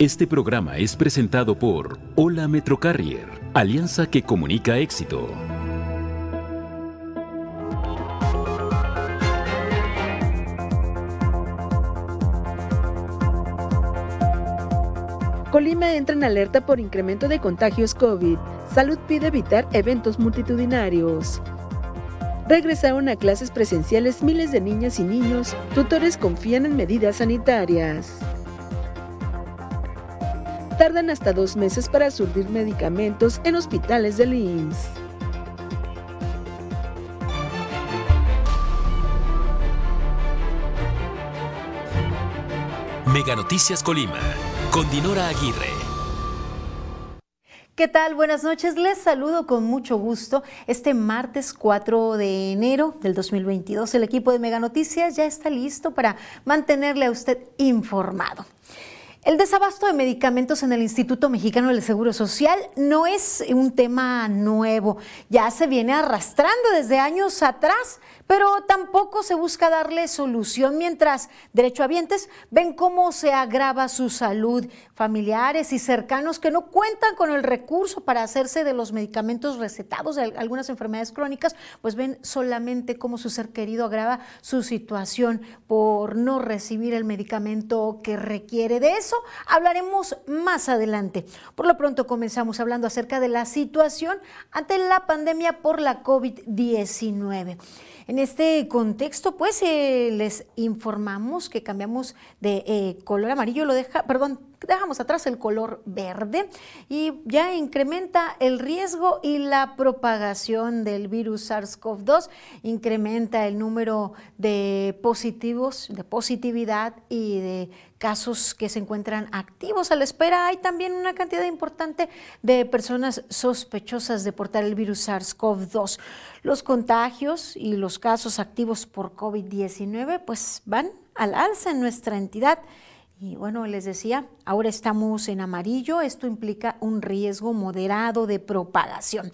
Este programa es presentado por Hola Metrocarrier, alianza que comunica éxito. Colima entra en alerta por incremento de contagios COVID. Salud pide evitar eventos multitudinarios. Regresaron a clases presenciales miles de niñas y niños. Tutores confían en medidas sanitarias tardan hasta dos meses para surtir medicamentos en hospitales del IMSS. Mega Noticias Colima, con Dinora Aguirre. ¿Qué tal? Buenas noches. Les saludo con mucho gusto. Este martes 4 de enero del 2022, el equipo de Mega Noticias ya está listo para mantenerle a usted informado. El desabasto de medicamentos en el Instituto Mexicano del Seguro Social no es un tema nuevo, ya se viene arrastrando desde años atrás pero tampoco se busca darle solución mientras derechohabientes ven cómo se agrava su salud, familiares y cercanos que no cuentan con el recurso para hacerse de los medicamentos recetados de algunas enfermedades crónicas, pues ven solamente cómo su ser querido agrava su situación por no recibir el medicamento que requiere. De eso hablaremos más adelante. Por lo pronto comenzamos hablando acerca de la situación ante la pandemia por la COVID-19. En este contexto, pues eh, les informamos que cambiamos de eh, color amarillo, lo deja, perdón, dejamos atrás el color verde y ya incrementa el riesgo y la propagación del virus SARS-CoV-2, incrementa el número de positivos, de positividad y de casos que se encuentran activos a la espera. Hay también una cantidad importante de personas sospechosas de portar el virus SARS-CoV-2. Los contagios y los casos activos por COVID-19 pues van al alza en nuestra entidad. Y bueno, les decía, ahora estamos en amarillo, esto implica un riesgo moderado de propagación.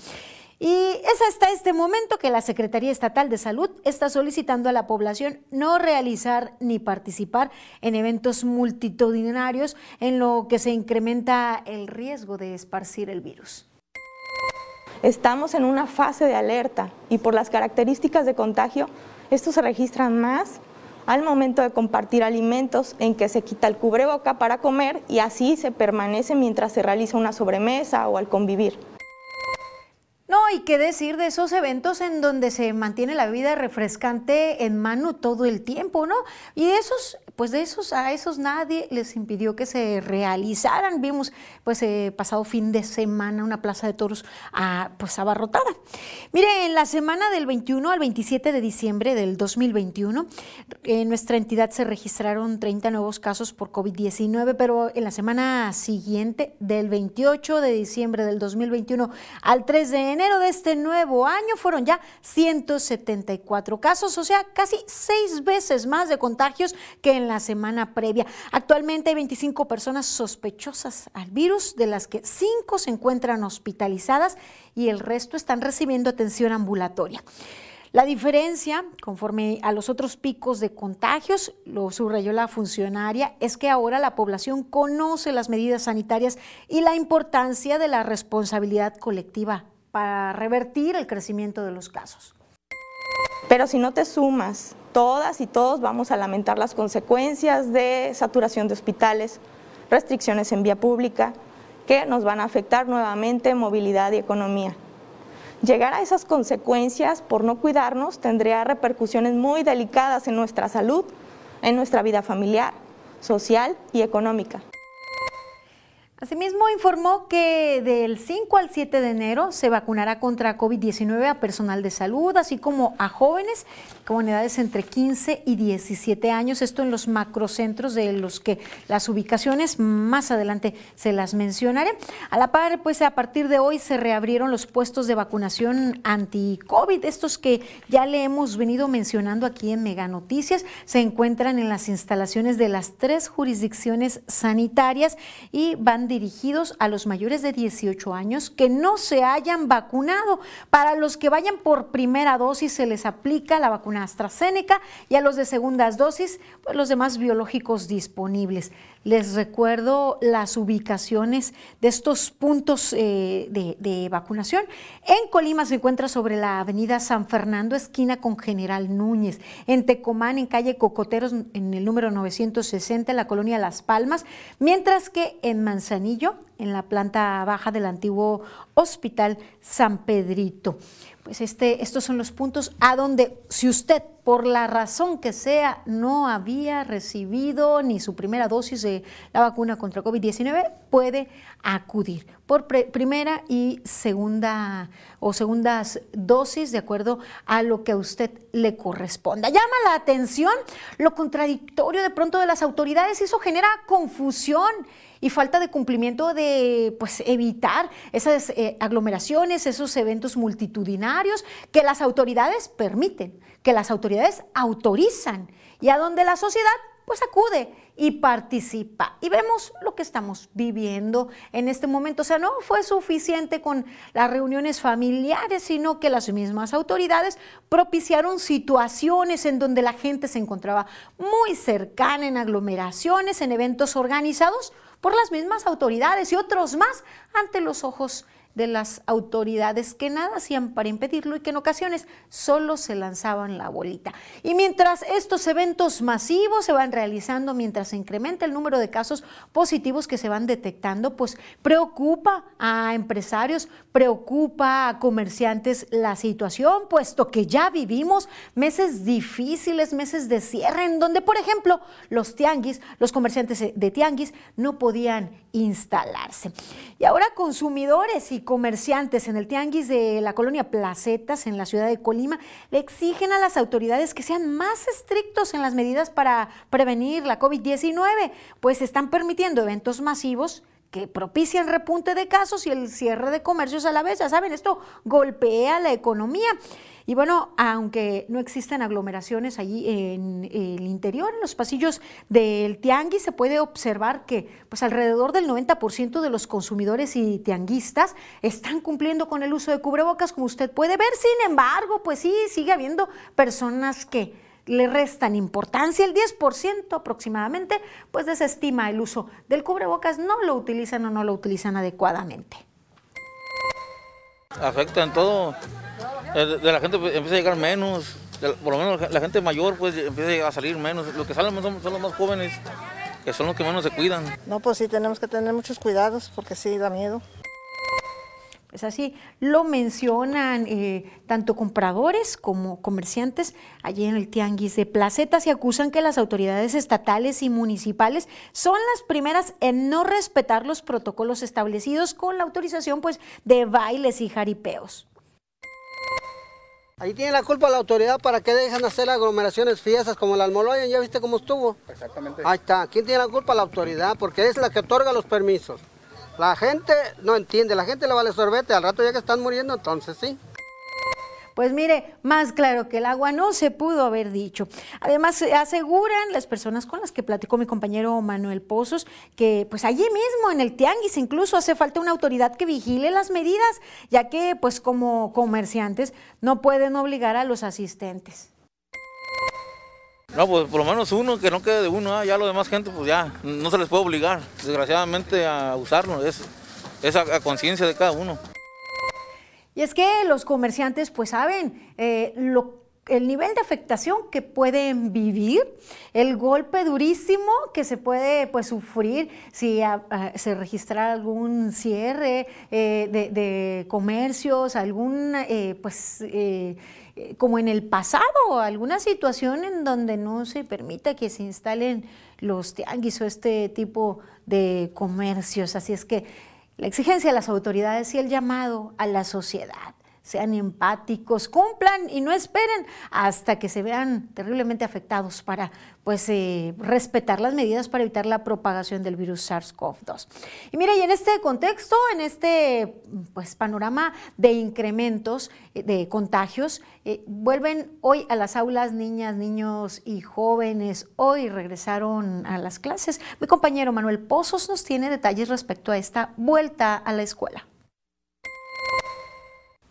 Y es hasta este momento que la Secretaría Estatal de Salud está solicitando a la población no realizar ni participar en eventos multitudinarios en lo que se incrementa el riesgo de esparcir el virus. Estamos en una fase de alerta y por las características de contagio, estos se registran más al momento de compartir alimentos en que se quita el cubreboca para comer y así se permanece mientras se realiza una sobremesa o al convivir. No, y qué decir de esos eventos en donde se mantiene la bebida refrescante en mano todo el tiempo, ¿no? Y de esos, pues de esos, a esos nadie les impidió que se realizaran. Vimos, pues, eh, pasado fin de semana una plaza de toros ah, pues abarrotada. Mire, en la semana del 21 al 27 de diciembre del 2021, en nuestra entidad se registraron 30 nuevos casos por COVID-19, pero en la semana siguiente, del 28 de diciembre del 2021 al 3 de enero de este nuevo año fueron ya 174 casos, o sea, casi seis veces más de contagios que en la semana previa. Actualmente hay 25 personas sospechosas al virus, de las que cinco se encuentran hospitalizadas y el resto están recibiendo atención ambulatoria. La diferencia, conforme a los otros picos de contagios, lo subrayó la funcionaria, es que ahora la población conoce las medidas sanitarias y la importancia de la responsabilidad colectiva para revertir el crecimiento de los casos. Pero si no te sumas, todas y todos vamos a lamentar las consecuencias de saturación de hospitales, restricciones en vía pública, que nos van a afectar nuevamente movilidad y economía. Llegar a esas consecuencias por no cuidarnos tendría repercusiones muy delicadas en nuestra salud, en nuestra vida familiar, social y económica. Asimismo, informó que del 5 al 7 de enero se vacunará contra COVID-19 a personal de salud, así como a jóvenes con edades entre 15 y 17 años, esto en los macrocentros de los que las ubicaciones más adelante se las mencionaré. A la par, pues a partir de hoy se reabrieron los puestos de vacunación anti-COVID, estos que ya le hemos venido mencionando aquí en Mega Noticias, se encuentran en las instalaciones de las tres jurisdicciones sanitarias y van van dirigidos a los mayores de 18 años que no se hayan vacunado. Para los que vayan por primera dosis se les aplica la vacuna AstraZeneca y a los de segundas dosis, pues los demás biológicos disponibles. Les recuerdo las ubicaciones de estos puntos eh, de, vacunación. En Colima se encuentra sobre la avenida San Fernando, esquina con General Núñez. En Tecomán, en calle Cocoteros, en el número 960, en la colonia Las Palmas. Mientras que en Manzanillo, en la planta baja del antiguo Hospital San Pedrito pues este, estos son los puntos a donde si usted por la razón que sea no había recibido ni su primera dosis de la vacuna contra COVID-19, puede acudir por primera y segunda o segundas dosis de acuerdo a lo que a usted le corresponda. Llama la atención lo contradictorio de pronto de las autoridades y eso genera confusión y falta de cumplimiento de pues, evitar esas eh, aglomeraciones, esos eventos multitudinarios que las autoridades permiten, que las autoridades autorizan y a donde la sociedad pues acude y participa. Y vemos lo que estamos viviendo en este momento. O sea, no fue suficiente con las reuniones familiares, sino que las mismas autoridades propiciaron situaciones en donde la gente se encontraba muy cercana en aglomeraciones, en eventos organizados por las mismas autoridades y otros más ante los ojos de las autoridades que nada hacían para impedirlo y que en ocasiones solo se lanzaban la bolita. Y mientras estos eventos masivos se van realizando, mientras se incrementa el número de casos positivos que se van detectando, pues preocupa a empresarios, preocupa a comerciantes la situación, puesto que ya vivimos meses difíciles, meses de cierre, en donde, por ejemplo, los tianguis, los comerciantes de tianguis no podían instalarse. Y ahora consumidores y comerciantes en el tianguis de la colonia Placetas, en la ciudad de Colima, le exigen a las autoridades que sean más estrictos en las medidas para prevenir la COVID-19, pues están permitiendo eventos masivos que propician repunte de casos y el cierre de comercios a la vez. Ya saben, esto golpea la economía. Y bueno, aunque no existen aglomeraciones allí en el interior, en los pasillos del tianguis, se puede observar que pues alrededor del 90% de los consumidores y tianguistas están cumpliendo con el uso de cubrebocas, como usted puede ver. Sin embargo, pues sí, sigue habiendo personas que le restan importancia, el 10% aproximadamente, pues desestima el uso del cubrebocas, no lo utilizan o no lo utilizan adecuadamente. Afecta en todo, de la gente pues, empieza a llegar menos, por lo menos la gente mayor pues empieza a salir menos, los que salen son, son los más jóvenes, que son los que menos se cuidan. No, pues sí, tenemos que tener muchos cuidados porque sí da miedo. Es así, lo mencionan eh, tanto compradores como comerciantes allí en el Tianguis de Placetas y acusan que las autoridades estatales y municipales son las primeras en no respetar los protocolos establecidos con la autorización pues, de bailes y jaripeos. Ahí tiene la culpa la autoridad para que dejan hacer aglomeraciones fiestas como el Almoloyan, ya viste cómo estuvo. Exactamente. Ahí está, ¿quién tiene la culpa? La autoridad, porque es la que otorga los permisos. La gente no entiende, la gente le vale sorbete, al rato ya que están muriendo, entonces sí. Pues mire, más claro que el agua no se pudo haber dicho. Además, aseguran las personas con las que platicó mi compañero Manuel Pozos que pues allí mismo en el tianguis incluso hace falta una autoridad que vigile las medidas, ya que pues como comerciantes no pueden obligar a los asistentes. No, pues por lo menos uno, que no quede de uno, ¿ah? ya lo demás gente pues ya no se les puede obligar, desgraciadamente, a usarlo, es, es a conciencia de cada uno. Y es que los comerciantes pues saben eh, el nivel de afectación que pueden vivir, el golpe durísimo que se puede pues, sufrir si se registra algún cierre eh, de, comercios, algún, eh, pues, como en el pasado, alguna situación en donde no se permita que se instalen los tianguis o este tipo de comercios. Así es que la exigencia de las autoridades y el llamado a la sociedad. Sean empáticos, cumplan y no esperen hasta que se vean terriblemente afectados para pues eh, respetar las medidas para evitar la propagación del virus SARS-CoV-2. Y mire, y en este contexto, en este pues panorama de incrementos eh, de contagios, eh, vuelven hoy a las aulas niñas, niños y jóvenes. Hoy regresaron a las clases. Mi compañero Manuel Pozos nos tiene detalles respecto a esta vuelta a la escuela.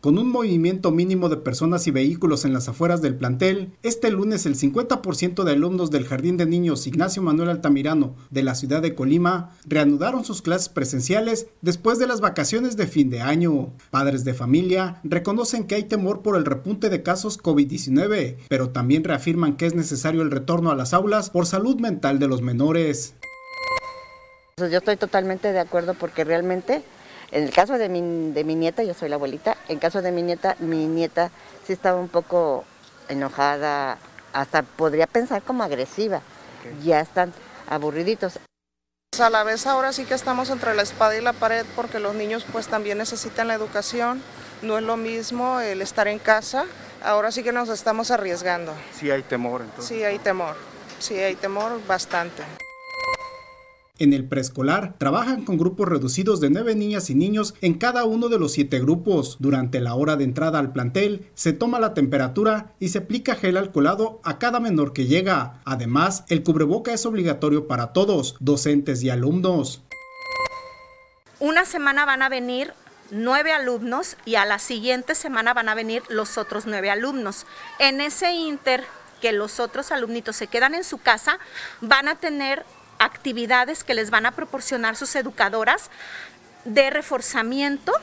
Con un movimiento mínimo de personas y vehículos en las afueras del plantel, este lunes el 50% de alumnos del Jardín de Niños Ignacio Manuel Altamirano de la ciudad de Colima reanudaron sus clases presenciales después de las vacaciones de fin de año. Padres de familia reconocen que hay temor por el repunte de casos COVID-19, pero también reafirman que es necesario el retorno a las aulas por salud mental de los menores. Yo estoy totalmente de acuerdo porque realmente en el caso de mi, de mi nieta, yo soy la abuelita, en caso de mi nieta, mi nieta sí estaba un poco enojada, hasta podría pensar como agresiva. Ya están aburriditos. A la vez ahora sí que estamos entre la espada y la pared porque los niños pues también necesitan la educación. No es lo mismo el estar en casa. Ahora sí que nos estamos arriesgando. Sí hay temor entonces. Sí hay temor. Sí hay temor bastante. En el preescolar trabajan con grupos reducidos de nueve niñas y niños en cada uno de los siete grupos. Durante la hora de entrada al plantel se toma la temperatura y se aplica gel alcoholado a cada menor que llega. Además, el cubreboca es obligatorio para todos, docentes y alumnos. Una semana van a venir nueve alumnos y a la siguiente semana van a venir los otros nueve alumnos. En ese inter que los otros alumnitos se quedan en su casa, van a tener actividades que les van a proporcionar sus educadoras de reforzamiento.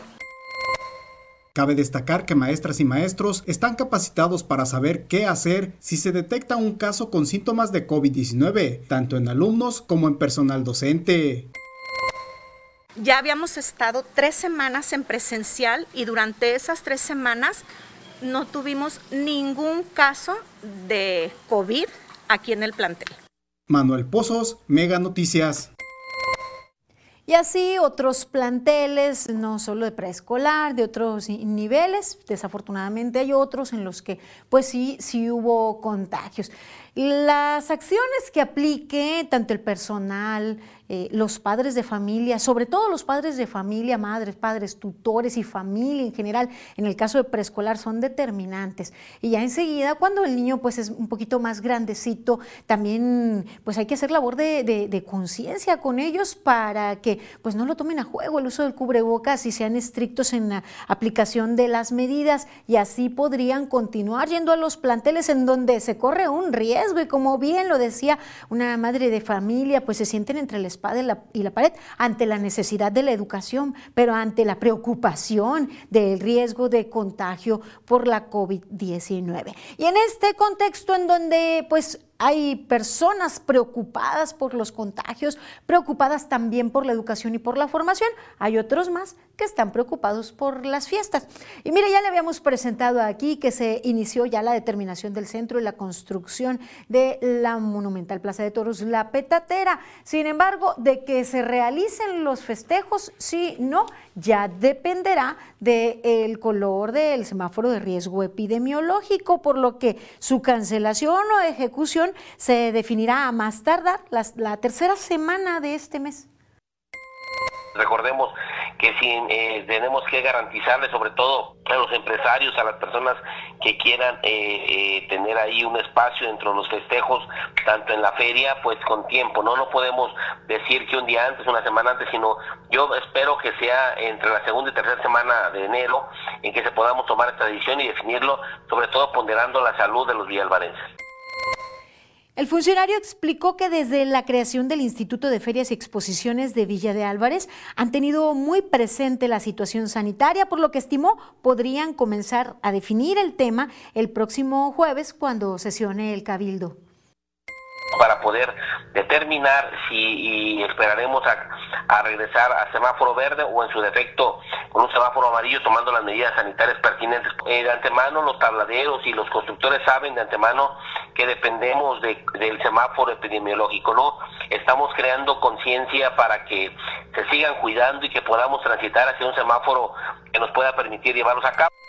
Cabe destacar que maestras y maestros están capacitados para saber qué hacer si se detecta un caso con síntomas de COVID-19, tanto en alumnos como en personal docente. Ya habíamos estado tres semanas en presencial y durante esas tres semanas no tuvimos ningún caso de COVID aquí en el plantel. Manuel Pozos, Mega Noticias. Y así otros planteles, no solo de preescolar, de otros niveles, desafortunadamente hay otros en los que pues sí, sí hubo contagios. Las acciones que aplique tanto el personal, eh, los padres de familia, sobre todo los padres de familia, madres, padres, tutores y familia en general, en el caso de preescolar, son determinantes. Y ya enseguida, cuando el niño pues es un poquito más grandecito, también pues hay que hacer labor de, conciencia con ellos para que pues no lo tomen a juego el uso del cubrebocas y sean estrictos en la aplicación de las medidas y así podrían continuar yendo a los planteles en donde se corre un riesgo y como bien lo decía una madre de familia, pues se sienten entre el y la, pared ante la necesidad de la educación, pero ante la preocupación del riesgo de contagio por la COVID-19. Y en este contexto en donde pues hay personas preocupadas por los contagios, preocupadas también por la educación y por la formación. Hay otros más que están preocupados por las fiestas. Y mire, ya le habíamos presentado aquí que se inició ya la determinación del centro y la construcción de la monumental Plaza de Toros La Petatera. Sin embargo, de que se realicen los festejos, sí, no, ya dependerá del color del semáforo de riesgo epidemiológico, por lo que su cancelación o ejecución se definirá a más tardar la, tercera semana de este mes. Recordemos que si eh, tenemos que garantizarle sobre todo a los empresarios, a las personas que quieran eh, eh, tener ahí un espacio dentro de los festejos, tanto en la feria, pues con tiempo, ¿no? No podemos decir que un día antes, una semana antes, sino yo espero que sea entre la segunda y tercera semana de enero en que se podamos tomar esta decisión y definirlo, sobre todo ponderando la salud de los villalvarenses. El funcionario explicó que desde la creación del Instituto de Ferias y Exposiciones de Villa de Álvarez han tenido muy presente la situación sanitaria, por lo que estimó podrían comenzar a definir el tema el próximo jueves cuando sesione el Cabildo para poder determinar si esperaremos a, regresar a semáforo verde o en su defecto con un semáforo amarillo tomando las medidas sanitarias pertinentes. Eh, de antemano los tabladeros y los constructores saben de antemano que dependemos del semáforo epidemiológico, ¿no? Estamos creando conciencia para que se sigan cuidando y que podamos transitar hacia un semáforo que nos pueda permitir llevarlos a cabo.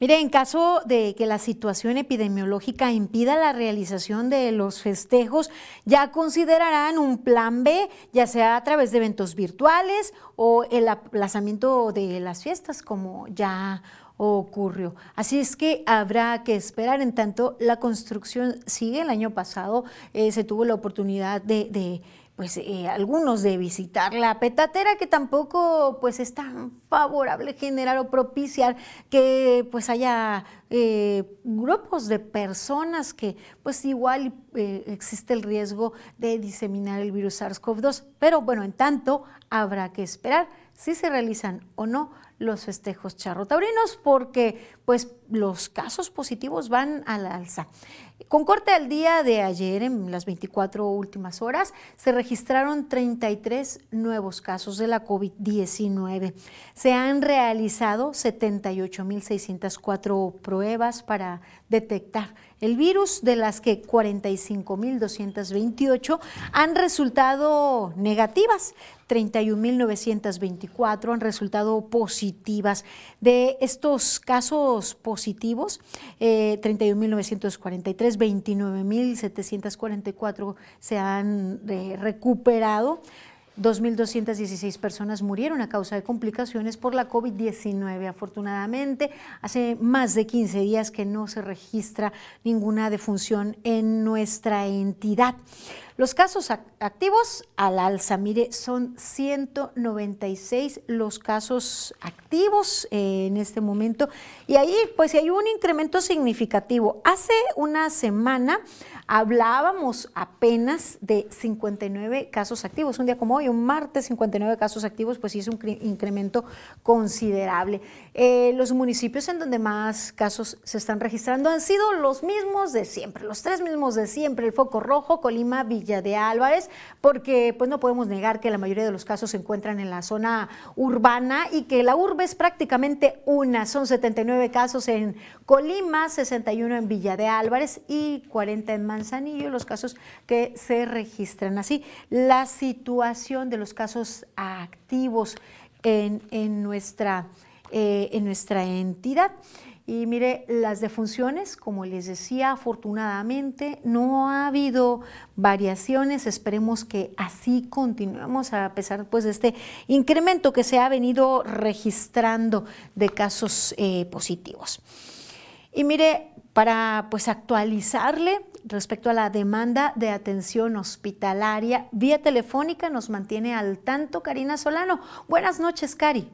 Mire, en caso de que la situación epidemiológica impida la realización de los festejos, ya considerarán un plan B, ya sea a través de eventos virtuales o el aplazamiento de las fiestas, como ya ocurrió. Así es que habrá que esperar. En tanto, la construcción sigue. El año pasado eh, se tuvo la oportunidad de pues eh, algunos de visitar la petatera que tampoco pues es tan favorable generar o propiciar que pues haya eh, grupos de personas que pues igual existe el riesgo de diseminar el virus SARS-CoV-2 pero bueno en tanto habrá que esperar si se realizan o no los festejos charrotaurinos porque pues los casos positivos van a la alza. Con corte al día de ayer, en las 24 últimas horas, se registraron 33 nuevos casos de la COVID-19. Se han realizado 78.604 pruebas para detectar el virus, de las que 45.228 han resultado negativas. 31.924 han resultado positivas. De estos casos positivos, 31.943, eh, 29.744 se han eh, recuperado. 2.216 personas murieron a causa de complicaciones por la COVID-19. Afortunadamente, hace más de 15 días que no se registra ninguna defunción en nuestra entidad. Los casos activos al alza, mire, son 196 los casos activos eh, en este momento y ahí pues hay un incremento significativo. Hace una semana hablábamos apenas de 59 casos activos, un día como hoy, un martes 59 casos activos, pues sí es un incremento considerable. Eh, los municipios en donde más casos se están registrando han sido los mismos de siempre, los tres mismos de siempre, el foco rojo, Colima, Villa de Álvarez, porque pues no podemos negar que la mayoría de los casos se encuentran en la zona urbana y que la urbe es prácticamente una. Son 79 casos en Colima, 61 en Villa de Álvarez y 40 en Manzanillo, los casos que se registran. Así, la situación de los casos activos en, nuestra, eh, en nuestra entidad. Y mire, las defunciones, como les decía, afortunadamente no ha habido variaciones. Esperemos que así continuemos a pesar pues, de este incremento que se ha venido registrando de casos eh, positivos. Y mire, para pues actualizarle respecto a la demanda de atención hospitalaria vía telefónica nos mantiene al tanto Karina Solano. Buenas noches, Cari.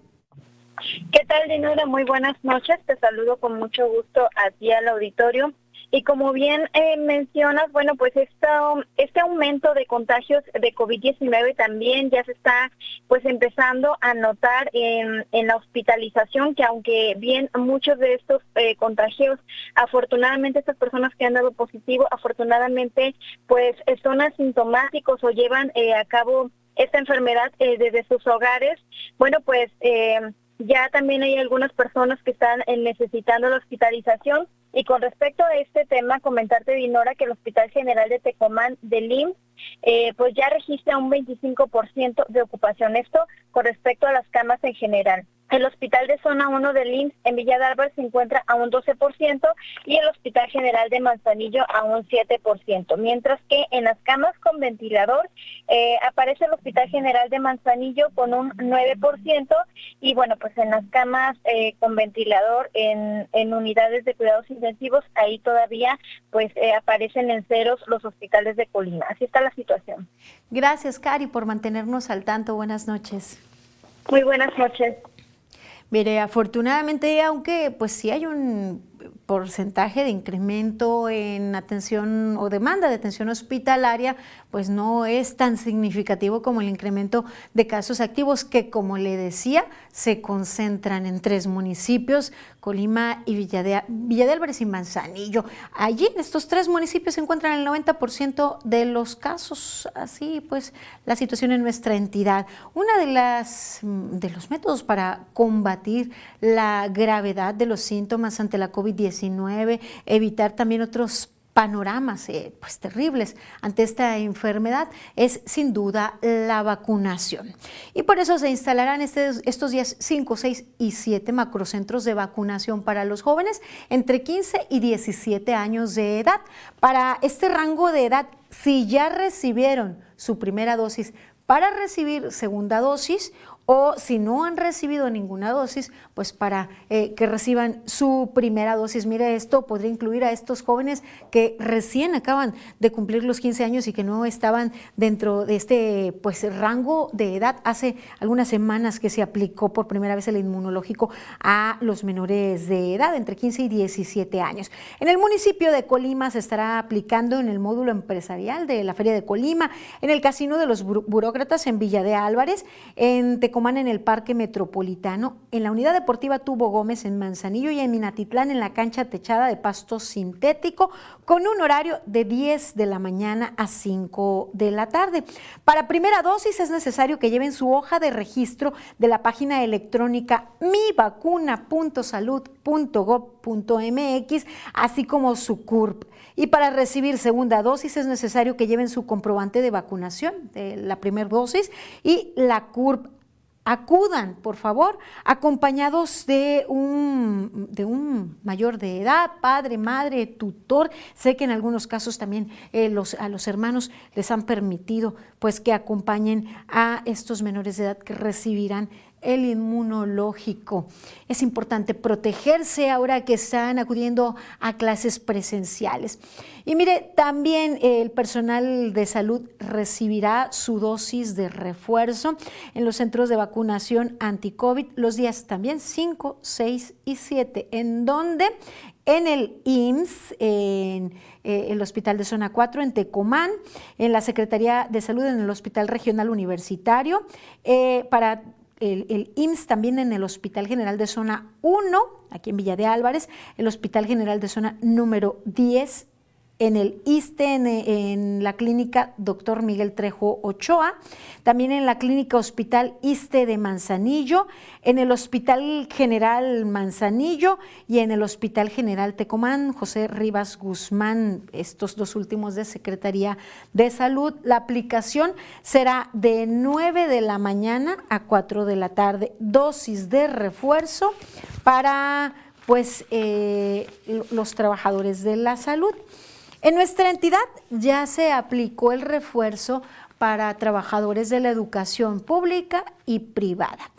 ¿Qué tal, Dinora? Muy buenas noches. Te saludo con mucho gusto a ti al auditorio. Y como bien eh, mencionas, bueno, pues este aumento de contagios de COVID-19 también ya se está pues empezando a notar en, la hospitalización, que aunque bien muchos de estos eh, contagios, afortunadamente estas personas que han dado positivo, afortunadamente pues son asintomáticos o llevan eh, a cabo esta enfermedad desde sus hogares, bueno, pues ya también hay algunas personas que están eh, necesitando la hospitalización. Y con respecto a este tema, comentarte, Dinora, que el Hospital General de Tecomán de LIMS, eh, pues ya registra un 25% de ocupación. Esto con respecto a las camas en general. El hospital de zona 1 del IMSS en Villa de se encuentra a un 12% y el hospital general de Manzanillo a un 7%, mientras que en las camas con ventilador eh, aparece el hospital general de Manzanillo con un 9% y bueno, pues en las camas eh, con ventilador en, en, unidades de cuidados intensivos, ahí todavía pues eh, aparecen en ceros los hospitales de Colima. Así está la situación. Gracias, Cari, por mantenernos al tanto. Buenas noches. Muy buenas noches. Mire, afortunadamente, aunque pues sí hay un porcentaje de incremento en atención o demanda de atención hospitalaria, pues no es tan significativo como el incremento de casos activos que, como le decía, se concentran en tres municipios, Colima y Villa de, Villa de Álvarez y Manzanillo. Allí en estos tres municipios se encuentran el 90% de los casos, así pues la situación en nuestra entidad. Una de las de los métodos para combatir la gravedad de los síntomas ante la COVID-19, evitar también otros panoramas eh, pues terribles ante esta enfermedad es sin duda la vacunación. Y por eso se instalarán este, estos días 5, 6 y 7 macrocentros de vacunación para los jóvenes entre 15 y 17 años de edad. Para este rango de edad, si ya recibieron su primera dosis, para recibir segunda dosis o si no han recibido ninguna dosis, pues para eh, que reciban su primera dosis. Mire, esto podría incluir a estos jóvenes que recién acaban de cumplir los 15 años y que no estaban dentro de este pues rango de edad. Hace algunas semanas que se aplicó por primera vez el inmunológico a los menores de edad, entre 15 y 17 años. En el municipio de Colima se estará aplicando en el módulo empresarial de la Feria de Colima, en el Casino de los Burócratas en Villa de Álvarez, en Tecomán en el Parque Metropolitano, en la Unidad Deportiva Tubo Gómez en Manzanillo y en Minatitlán en la cancha techada de pasto sintético con un horario de 10 de la mañana a 5 de la tarde. Para primera dosis es necesario que lleven su hoja de registro de la página electrónica mivacuna.salud.gov.mx, así como su CURP. Y para recibir segunda dosis es necesario que lleven su comprobante de vacunación de la primera dosis y la CURP acudan, por favor, acompañados de un, de un mayor de edad, padre, madre, tutor. Sé que en algunos casos también eh, a los hermanos les han permitido pues que acompañen a estos menores de edad que recibirán el inmunológico. Es importante protegerse ahora que están acudiendo a clases presenciales. Y mire, también el personal de salud recibirá su dosis de refuerzo en los centros de vacunación anti-COVID los días también 5, 6 y 7, en donde en el IMSS, en eh, el Hospital de Zona 4, en Tecomán, en la Secretaría de Salud, en el Hospital Regional Universitario, eh, para el, el, IMSS también en el Hospital General de Zona 1, aquí en Villa de Álvarez, el Hospital General de Zona número 10 en el ISTE, en, la clínica Dr. Miguel Trejo Ochoa, también en la clínica Hospital ISTE de Manzanillo, en el Hospital General Manzanillo y en el Hospital General Tecomán, José Rivas Guzmán, estos dos últimos de Secretaría de Salud. La aplicación será de 9 de la mañana a 4 de la tarde, dosis de refuerzo para pues eh, los trabajadores de la salud. En nuestra entidad ya se aplicó el refuerzo para trabajadores de la educación pública y privada.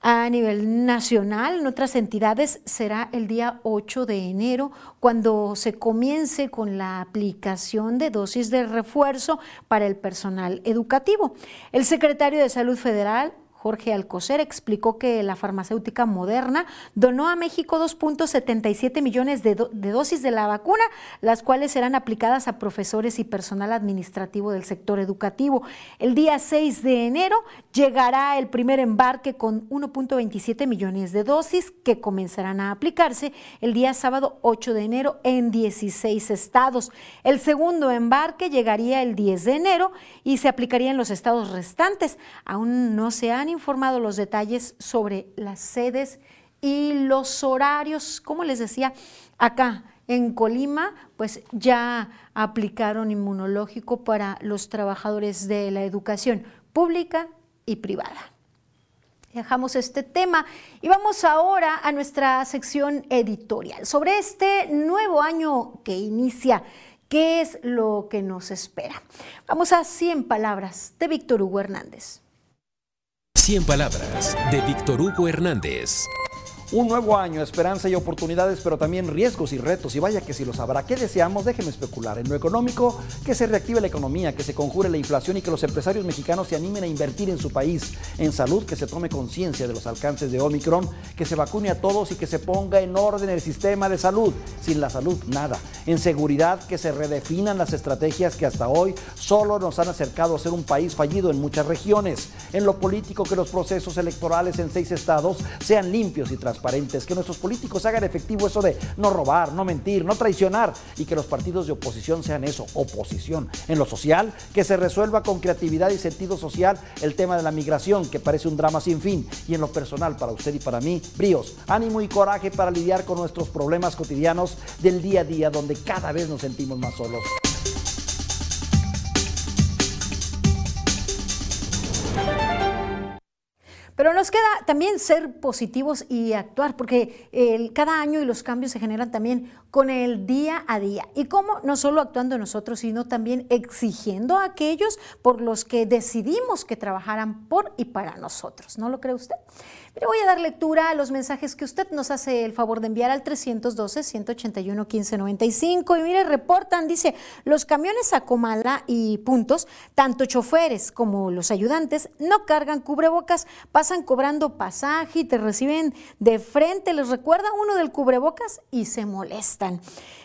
A nivel nacional, en otras entidades será el día 8 de enero cuando se comience con la aplicación de dosis de refuerzo para el personal educativo. El secretario de Salud Federal, Jorge Alcocer, explicó que la farmacéutica Moderna donó a México 2.77 millones de, dosis de la vacuna, las cuales serán aplicadas a profesores y personal administrativo del sector educativo. El día 6 de enero llegará el primer embarque con 1.27 millones de dosis que comenzarán a aplicarse el día sábado 8 de enero en 16 estados. El segundo embarque llegaría el 10 de enero y se aplicaría en los estados restantes. Aún no se han informado los detalles sobre las sedes y los horarios. Como les decía, acá en Colima, pues ya aplicaron inmunológico para los trabajadores de la educación pública y privada. Dejamos este tema y vamos ahora a nuestra sección editorial sobre este nuevo año que inicia. ¿Qué es lo que nos espera? Vamos a 100 palabras de Víctor Hugo Hernández. 100 palabras de Víctor Hugo Hernández. Un nuevo año, esperanza y oportunidades, pero también riesgos y retos. Y vaya que si los habrá. ¿Qué deseamos? Déjenme especular. En lo económico, que se reactive la economía, que se conjure la inflación y que los empresarios mexicanos se animen a invertir en su país. En salud, que se tome conciencia de los alcances de Omicron, que se vacune a todos y que se ponga en orden el sistema de salud. Sin la salud, nada. En seguridad, que se redefinan las estrategias que hasta hoy solo nos han acercado a ser un país fallido en muchas regiones. En lo político, que los procesos electorales en seis estados sean limpios y transparentes transparentes, que nuestros políticos hagan efectivo eso de no robar, no mentir, no traicionar y que los partidos de oposición sean eso, oposición. En lo social, que se resuelva con creatividad y sentido social el tema de la migración, que parece un drama sin fin. Y en lo personal, para usted y para mí, bríos, ánimo y coraje para lidiar con nuestros problemas cotidianos del día a día, donde cada vez nos sentimos más solos. Pero nos queda también ser positivos y actuar, porque cada año y los cambios se generan también con el día a día. Y cómo no solo actuando nosotros, sino también exigiendo a aquellos por los que decidimos que trabajaran por y para nosotros. ¿No lo cree usted? Pero voy a dar lectura a los mensajes que usted nos hace el favor de enviar al 312-181-1595. Y mire, reportan, dice, los camiones a Comala y puntos, tanto choferes como los ayudantes, no cargan cubrebocas, pasan cobrando pasaje y te reciben de frente, les recuerda uno del cubrebocas y se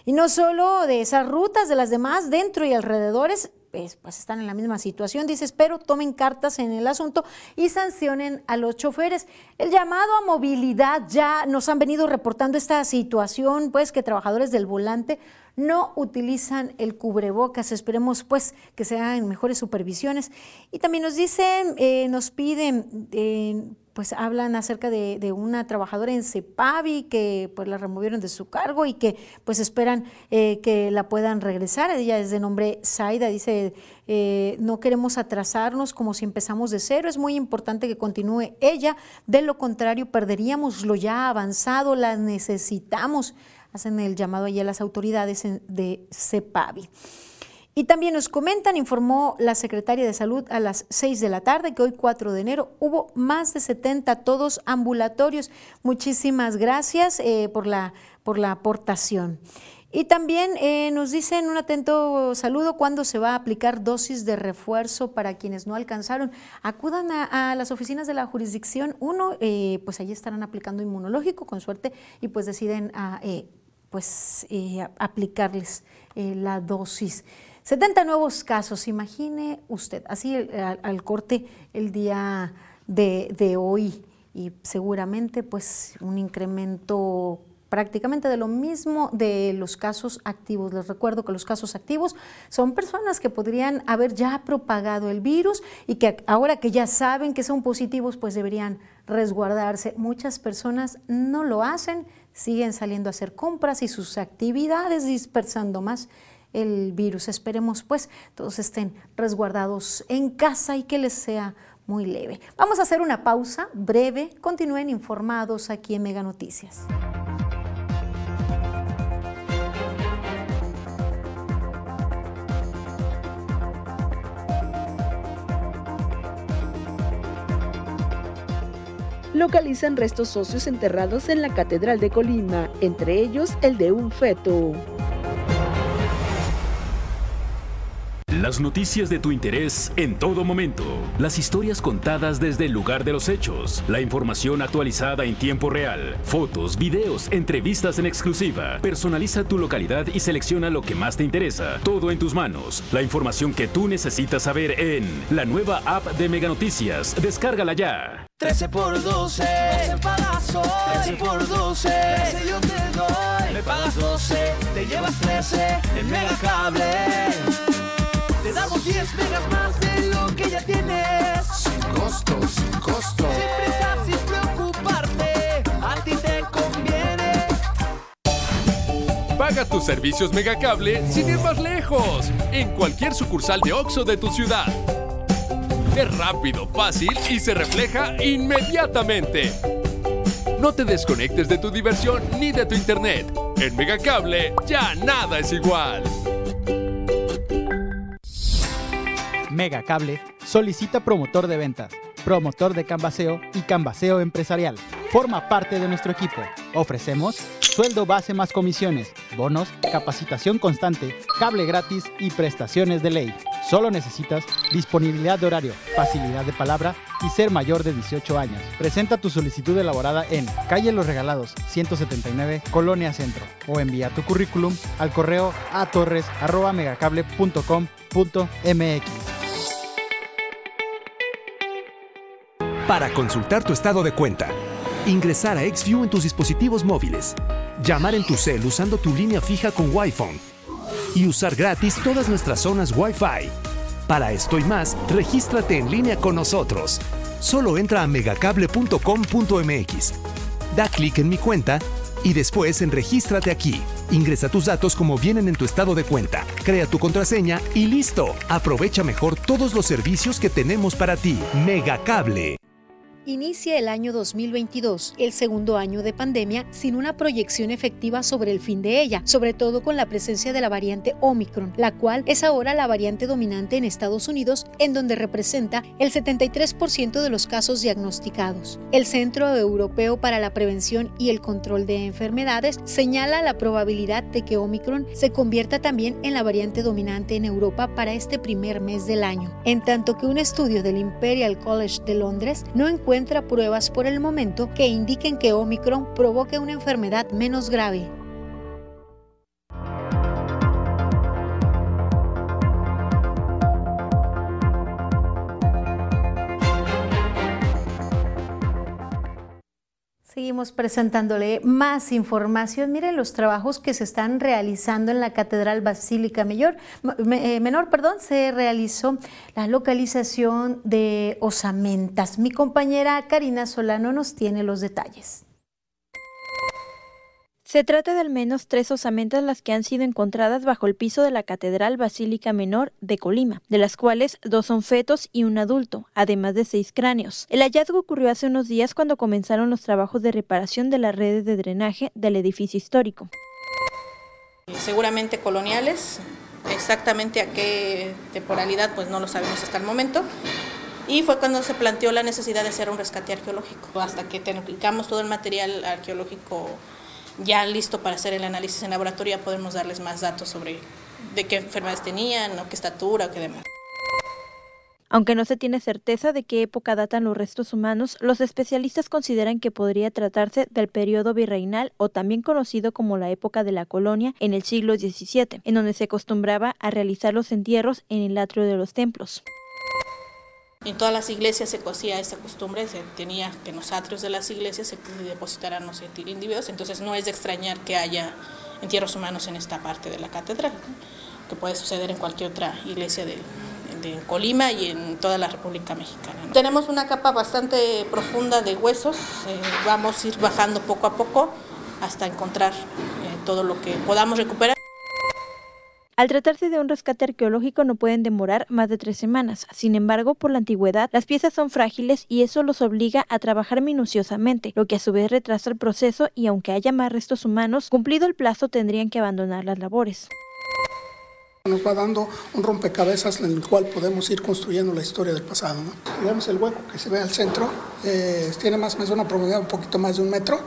Y no solo de esas rutas, de las demás, dentro y alrededores, pues, pues, están en la misma situación. Dice, espero tomen cartas en el asunto y sancionen a los choferes. El llamado a movilidad, ya nos han venido reportando esta situación, pues que trabajadores del volante no utilizan el cubrebocas. Esperemos pues que se hagan mejores supervisiones. Y también nos dicen, eh, nos piden, eh, pues hablan acerca de, una trabajadora en CEPAVI que pues la removieron de su cargo y que pues esperan eh, que la puedan regresar. Ella es de nombre Zaida, dice, no queremos atrasarnos como si empezamos de cero, es muy importante que continúe ella, de lo contrario perderíamos lo ya avanzado, la necesitamos hacen el llamado allí a las autoridades de CEPAVI. Y también nos comentan, informó la secretaria de Salud a las 6 de la tarde, que hoy 4 de enero hubo más de 70 todos ambulatorios. Muchísimas gracias eh, por, la, por la aportación. Y también eh, nos dicen un atento saludo cuando se va a aplicar dosis de refuerzo para quienes no alcanzaron. Acudan a, las oficinas de la jurisdicción. Uno, eh, pues allí estarán aplicando inmunológico con suerte y pues deciden a, pues eh, aplicarles eh, la dosis. 70 nuevos casos, imagine usted, así al, corte el día de, hoy y seguramente pues un incremento prácticamente de lo mismo de los casos activos. Les recuerdo que los casos activos son personas que podrían haber ya propagado el virus y que ahora que ya saben que son positivos, pues deberían resguardarse. Muchas personas no lo hacen siguen saliendo a hacer compras y sus actividades dispersando más el virus. Esperemos pues todos estén resguardados en casa y que les sea muy leve. Vamos a hacer una pausa breve. Continúen informados aquí en Mega Noticias. Localizan restos óseos enterrados en la Catedral de Colima, entre ellos el de un feto. Las noticias de tu interés en todo momento. Las historias contadas desde el lugar de los hechos. La información actualizada en tiempo real. Fotos, videos, entrevistas en exclusiva. Personaliza tu localidad y selecciona lo que más te interesa. Todo en tus manos. La información que tú necesitas saber en la nueva app de Mega Noticias. Descárgala ya. 13 por 12, 12 pagas 13 por 12, 13 yo te doy. Me pagas 12, te llevas 13 en Mega Cable. Te damos 10 megas más de lo que ya tienes. Sin costo, sin costo. Sin prisa, sin preocuparte. A ti te conviene. Paga tus servicios Megacable sin ir más lejos. En cualquier sucursal de OXO de tu ciudad. Es rápido, fácil y se refleja inmediatamente. No te desconectes de tu diversión ni de tu internet. En Megacable ya nada es igual. Mega Cable solicita promotor de ventas, promotor de canvaseo y canvaseo empresarial. Forma parte de nuestro equipo. Ofrecemos sueldo base más comisiones, bonos, capacitación constante, cable gratis y prestaciones de ley. Solo necesitas disponibilidad de horario, facilidad de palabra y ser mayor de 18 años. Presenta tu solicitud elaborada en Calle Los Regalados, 179, Colonia Centro, o envía tu currículum al correo a Para consultar tu estado de cuenta, ingresar a XView en tus dispositivos móviles, llamar en tu cel usando tu línea fija con Wi-Fi y usar gratis todas nuestras zonas Wi-Fi. Para esto y más, regístrate en línea con nosotros. Solo entra a megacable.com.mx. Da clic en mi cuenta y después en Regístrate aquí. Ingresa tus datos como vienen en tu estado de cuenta, crea tu contraseña y listo. Aprovecha mejor todos los servicios que tenemos para ti. Megacable. Inicia el año 2022, el segundo año de pandemia, sin una proyección efectiva sobre el fin de ella, sobre todo con la presencia de la variante Omicron, la cual es ahora la variante dominante en Estados Unidos, en donde representa el 73% de los casos diagnosticados. El Centro Europeo para la Prevención y el Control de Enfermedades señala la probabilidad de que Omicron se convierta también en la variante dominante en Europa para este primer mes del año, en tanto que un estudio del Imperial College de Londres no encuentra encuentra pruebas por el momento que indiquen que Omicron provoque una enfermedad menos grave. Seguimos presentándole más información. Miren los trabajos que se están realizando en la Catedral Basílica Mayor, eh, Menor. Perdón, se realizó la localización de osamentas. Mi compañera Karina Solano nos tiene los detalles. Se trata de al menos tres osamentas las que han sido encontradas bajo el piso de la Catedral Basílica Menor de Colima, de las cuales dos son fetos y un adulto, además de seis cráneos. El hallazgo ocurrió hace unos días cuando comenzaron los trabajos de reparación de las redes de drenaje del edificio histórico. Seguramente coloniales, exactamente a qué temporalidad pues no lo sabemos hasta el momento. Y fue cuando se planteó la necesidad de hacer un rescate arqueológico. Hasta que tengamos todo el material arqueológico ya listo para hacer el análisis en laboratorio, podemos darles más datos sobre de qué enfermedades tenían, o qué estatura, o qué demás. Aunque no se tiene certeza de qué época datan los restos humanos, los especialistas consideran que podría tratarse del periodo virreinal o también conocido como la época de la colonia en el siglo XVII, en donde se acostumbraba a realizar los entierros en el atrio de los templos. En todas las iglesias se hacía esta costumbre, se tenía que en los atrios de las iglesias se depositaran los individuos, entonces no es de extrañar que haya entierros humanos en esta parte de la catedral, que puede suceder en cualquier otra iglesia de, Colima y en toda la República Mexicana. Tenemos una capa bastante profunda de huesos, eh, vamos a ir bajando poco a poco hasta encontrar eh, todo lo que podamos recuperar. Al tratarse de un rescate arqueológico no pueden demorar más de tres semanas. Sin embargo, por la antigüedad, las piezas son frágiles y eso los obliga a trabajar minuciosamente, lo que a su vez retrasa el proceso y aunque haya más restos humanos, cumplido el plazo tendrían que abandonar las labores. Nos va dando un rompecabezas en el cual podemos ir construyendo la historia del pasado. Digamos el hueco que se ve al centro, eh, tiene más o menos una profundidad un poquito más de un metro.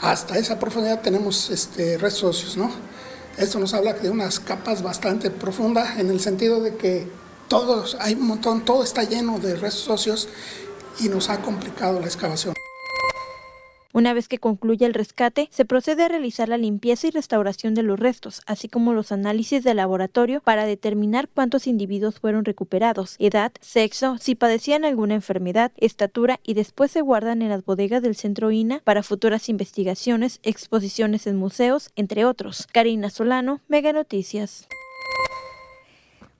Hasta esa profundidad tenemos este, restos óseos, ¿no? Esto nos habla de unas capas bastante profundas en el sentido de que todos, hay un montón, todo está lleno de restos óseos y nos ha complicado la excavación. Una vez que concluya el rescate, se procede a realizar la limpieza y restauración de los restos, así como los análisis de laboratorio para determinar cuántos individuos fueron recuperados, edad, sexo, si padecían alguna enfermedad, estatura y después se guardan en las bodegas del Centro INA para futuras investigaciones, exposiciones en museos, entre otros. Karina Solano, Mega Noticias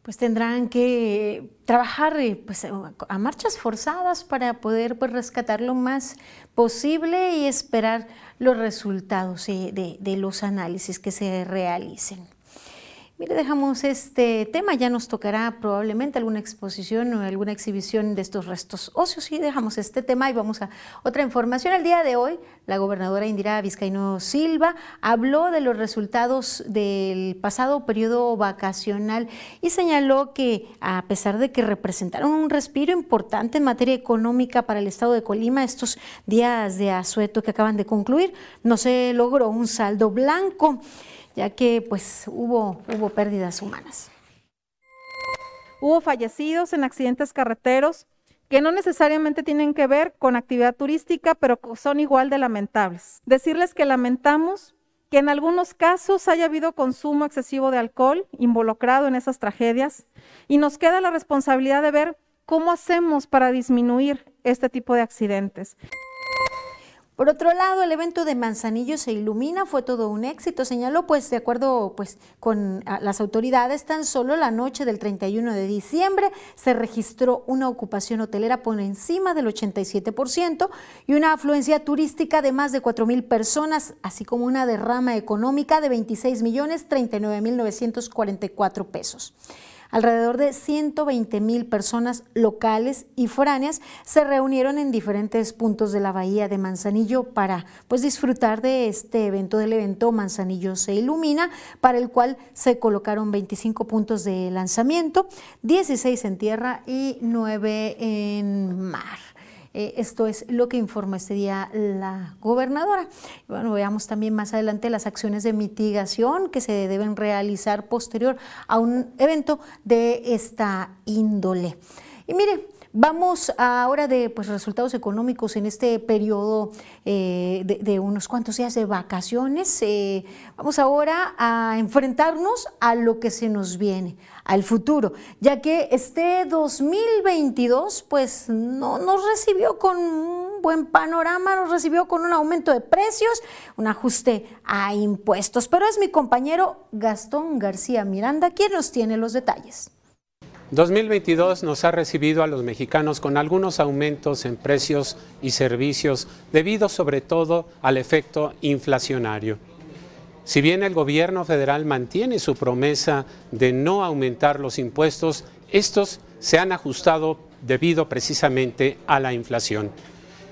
pues tendrán que trabajar eh, pues, a marchas forzadas para poder pues, rescatar lo más posible y esperar los resultados eh, de, de los análisis que se realicen. Mire, dejamos este tema, ya nos tocará probablemente alguna exposición o alguna exhibición de estos restos óseos y dejamos este tema y vamos a otra información. El día de hoy, la gobernadora Indira Vizcaíno Silva habló de los resultados del pasado periodo vacacional y señaló que a pesar de que representaron un respiro importante en materia económica para el estado de Colima, estos días de asueto que acaban de concluir, no se logró un saldo blanco ya que pues hubo, hubo pérdidas humanas. Hubo fallecidos en accidentes carreteros que no necesariamente tienen que ver con actividad turística, pero son igual de lamentables. Decirles que lamentamos que en algunos casos haya habido consumo excesivo de alcohol involucrado en esas tragedias y nos queda la responsabilidad de ver cómo hacemos para disminuir este tipo de accidentes. Por otro lado, el evento de Manzanillo se ilumina, fue todo un éxito, señaló, pues de acuerdo pues, con las autoridades, tan solo la noche del 31 de diciembre se registró una ocupación hotelera por encima del 87% y una afluencia turística de más de 4 mil personas, así como una derrama económica de 26 millones 39 mil 944 pesos. Alrededor de 120 mil personas locales y foráneas se reunieron en diferentes puntos de la bahía de Manzanillo para pues, disfrutar de este evento, del evento Manzanillo se ilumina, para el cual se colocaron 25 puntos de lanzamiento, 16 en tierra y 9 en mar. Eh, esto es lo que informó este día la gobernadora. Bueno, veamos también más adelante las acciones de mitigación que se deben realizar posterior a un evento de esta índole. Y mire, Vamos ahora de pues, resultados económicos en este periodo eh, de, unos cuantos días de vacaciones. Eh, vamos ahora a enfrentarnos a lo que se nos viene, al futuro, ya que este 2022 pues no nos recibió con un buen panorama, nos recibió con un aumento de precios, un ajuste a impuestos. Pero es mi compañero Gastón García Miranda quien nos tiene los detalles. 2022 nos ha recibido a los mexicanos con algunos aumentos en precios y servicios debido sobre todo al efecto inflacionario. Si bien el gobierno federal mantiene su promesa de no aumentar los impuestos, estos se han ajustado debido precisamente a la inflación.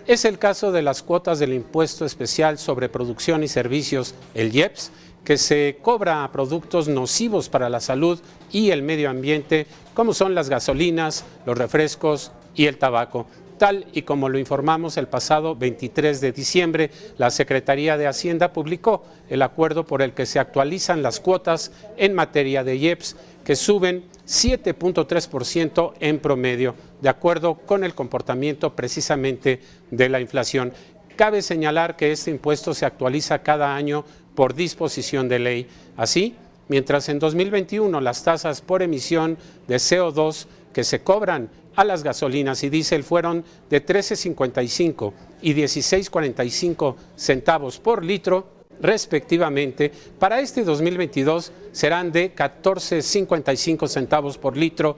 Es el caso de las cuotas del impuesto especial sobre producción y servicios, el IEPS, que se cobra a productos nocivos para la salud y el medio ambiente, como son las gasolinas, los refrescos y el tabaco. Tal y como lo informamos el pasado 23 de diciembre, la Secretaría de Hacienda publicó el acuerdo por el que se actualizan las cuotas en materia de IEPS, que suben 7.3% en promedio, de acuerdo con el comportamiento precisamente de la inflación. Cabe señalar que este impuesto se actualiza cada año por disposición de ley. Así, mientras en 2021 las tasas por emisión de CO2 que se cobran a las gasolinas y diésel fueron de 13.55 y 16.45 centavos por litro, respectivamente, para este 2022 serán de 14.55 centavos por litro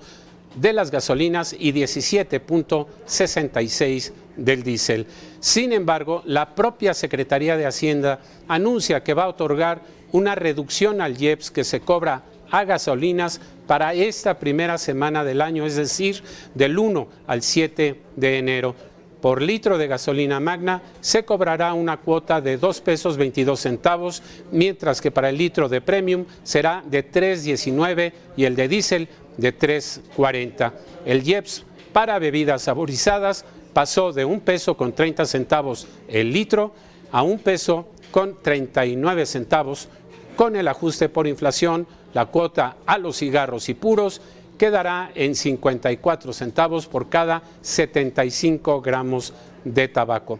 de las gasolinas y 17.66 del diésel. Sin embargo, la propia Secretaría de Hacienda anuncia que va a otorgar una reducción al IEPS que se cobra a gasolinas para esta primera semana del año, es decir, del 1 al 7 de enero. Por litro de gasolina magna se cobrará una cuota de 2 pesos 22 centavos, mientras que para el litro de premium será de 3.19 y el de diésel de 3.40. El IEPS para bebidas saborizadas pasó de un peso con 30 centavos el litro a un peso con 39 centavos. Con el ajuste por inflación, la cuota a los cigarros y puros quedará en 54 centavos por cada 75 gramos de tabaco.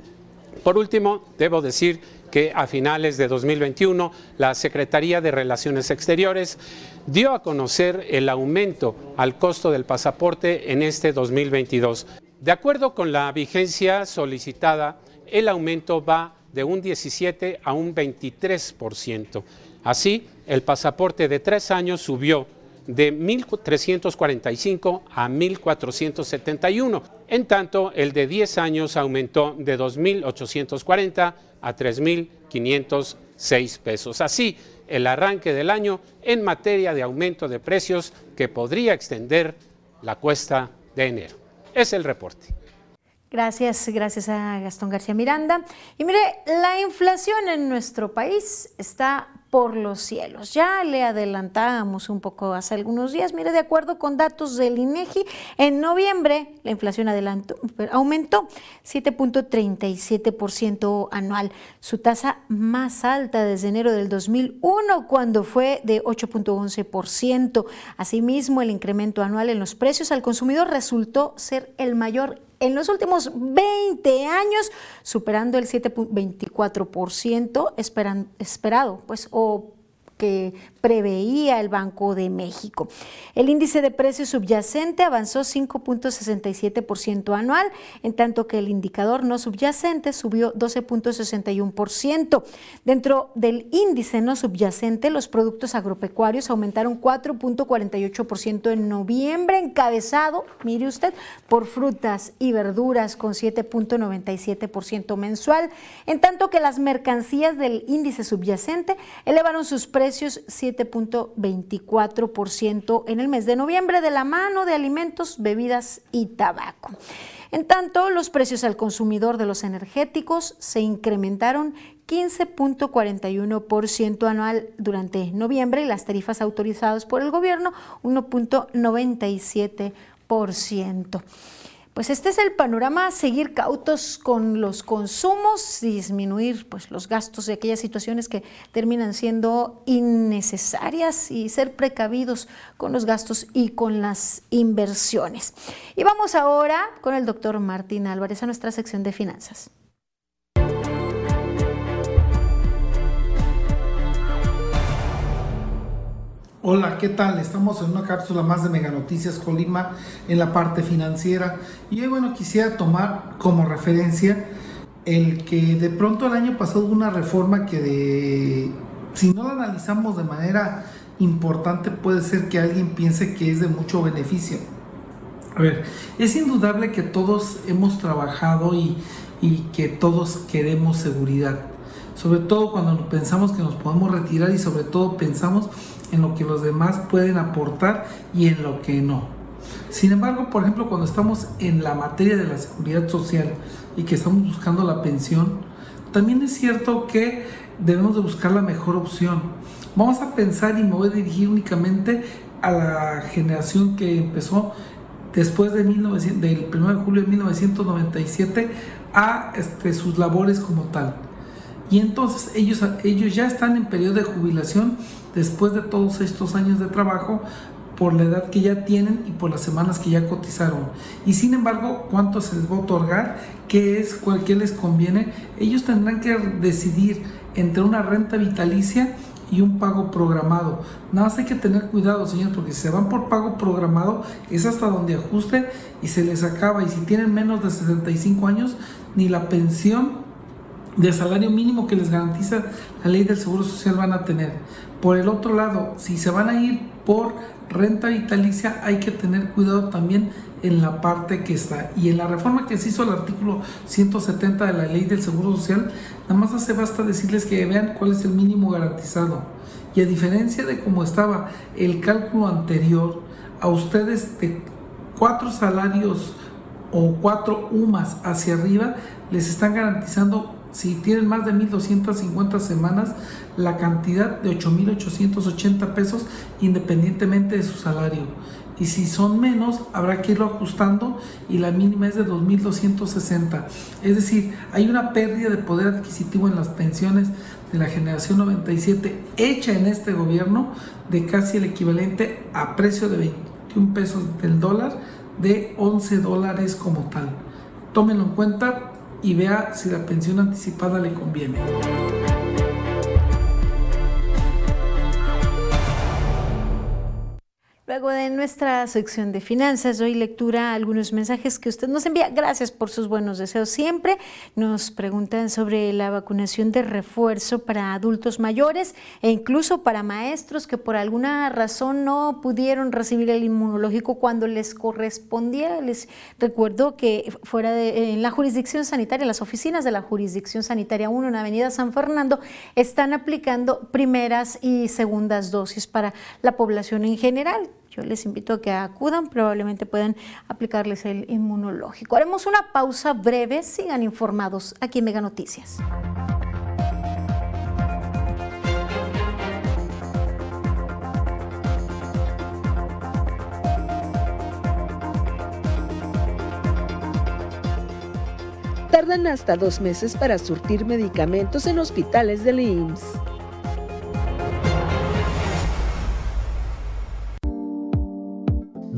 Por último, debo decir que a finales de 2021 la Secretaría de Relaciones Exteriores dio a conocer el aumento al costo del pasaporte en este 2022. De acuerdo con la vigencia solicitada, el aumento va de un 17 a un 23%. Así, el pasaporte de tres años subió de 1.345 a 1.471. En tanto, el de 10 años aumentó de 2.840 a 3.506 pesos. Así, el arranque del año en materia de aumento de precios que podría extender la cuesta de enero. Es el reporte. Gracias, gracias a Gastón García Miranda. Y mire, la inflación en nuestro país está por los cielos. Ya le adelantábamos un poco hace algunos días. Mire, de acuerdo con datos del INEGI, en noviembre la inflación adelantó, aumentó 7.37% anual, su tasa más alta desde enero del 2001, cuando fue de 8.11%. Asimismo, el incremento anual en los precios al consumidor resultó ser el mayor en los últimos 20 años, superando el 7.24% esperado, pues, o que preveía el Banco de México. El índice de precios subyacente avanzó 5.67% anual, en tanto que el indicador no subyacente subió 12.61%. Dentro del índice no subyacente, los productos agropecuarios aumentaron 4.48% en noviembre, encabezado, mire usted, por frutas y verduras con 7.97% mensual, en tanto que las mercancías del índice subyacente elevaron sus precios 7.24% en el mes de noviembre de la mano de alimentos, bebidas y tabaco. En tanto, los precios al consumidor de los energéticos se incrementaron 15.41% anual durante noviembre y las tarifas autorizadas por el gobierno 1.97%. Pues este es el panorama, seguir cautos con los consumos, disminuir pues, los gastos de aquellas situaciones que terminan siendo innecesarias y ser precavidos con los gastos y con las inversiones. Y vamos ahora con el doctor Martín Álvarez a nuestra sección de finanzas. Hola, ¿qué tal? Estamos en una cápsula más de Mega Noticias Colima en la parte financiera. Y bueno, quisiera tomar como referencia el que de pronto el año pasado hubo una reforma que de, si no la analizamos de manera importante puede ser que alguien piense que es de mucho beneficio. A ver, es indudable que todos hemos trabajado y, y que todos queremos seguridad. Sobre todo cuando pensamos que nos podemos retirar y sobre todo pensamos en lo que los demás pueden aportar y en lo que no. Sin embargo, por ejemplo, cuando estamos en la materia de la seguridad social y que estamos buscando la pensión, también es cierto que debemos de buscar la mejor opción. Vamos a pensar y me voy a dirigir únicamente a la generación que empezó después de 1900, del 1 de julio de 1997 a este, sus labores como tal. Y entonces ellos, ellos ya están en periodo de jubilación después de todos estos años de trabajo por la edad que ya tienen y por las semanas que ya cotizaron. Y sin embargo, ¿cuánto se les va a otorgar? ¿Qué es? ¿Cuál qué les conviene? Ellos tendrán que decidir entre una renta vitalicia y un pago programado. Nada más hay que tener cuidado, señor, porque si se van por pago programado es hasta donde ajuste y se les acaba. Y si tienen menos de 65 años, ni la pensión de salario mínimo que les garantiza la ley del Seguro Social van a tener. Por el otro lado, si se van a ir por renta vitalicia, hay que tener cuidado también en la parte que está. Y en la reforma que se hizo al artículo 170 de la ley del Seguro Social, nada más hace basta decirles que vean cuál es el mínimo garantizado. Y a diferencia de cómo estaba el cálculo anterior, a ustedes de cuatro salarios o cuatro UMAS hacia arriba, les están garantizando si tienen más de 1.250 semanas, la cantidad de 8.880 pesos independientemente de su salario. Y si son menos, habrá que irlo ajustando y la mínima es de 2.260. Es decir, hay una pérdida de poder adquisitivo en las pensiones de la generación 97 hecha en este gobierno de casi el equivalente a precio de 21 pesos del dólar de 11 dólares como tal. Tómenlo en cuenta y vea si la pensión anticipada le conviene. De nuestra sección de finanzas, doy lectura a algunos mensajes que usted nos envía. Gracias por sus buenos deseos siempre. Nos preguntan sobre la vacunación de refuerzo para adultos mayores e incluso para maestros que por alguna razón no pudieron recibir el inmunológico cuando les correspondiera. Les recuerdo que fuera de en la jurisdicción sanitaria, las oficinas de la jurisdicción sanitaria 1 en Avenida San Fernando están aplicando primeras y segundas dosis para la población en general. Yo les invito a que acudan, probablemente puedan aplicarles el inmunológico. Haremos una pausa breve, sigan informados aquí en Mega Noticias. Tardan hasta dos meses para surtir medicamentos en hospitales del IMSS.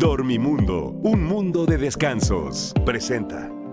Dormimundo, un mundo de descansos. Presenta.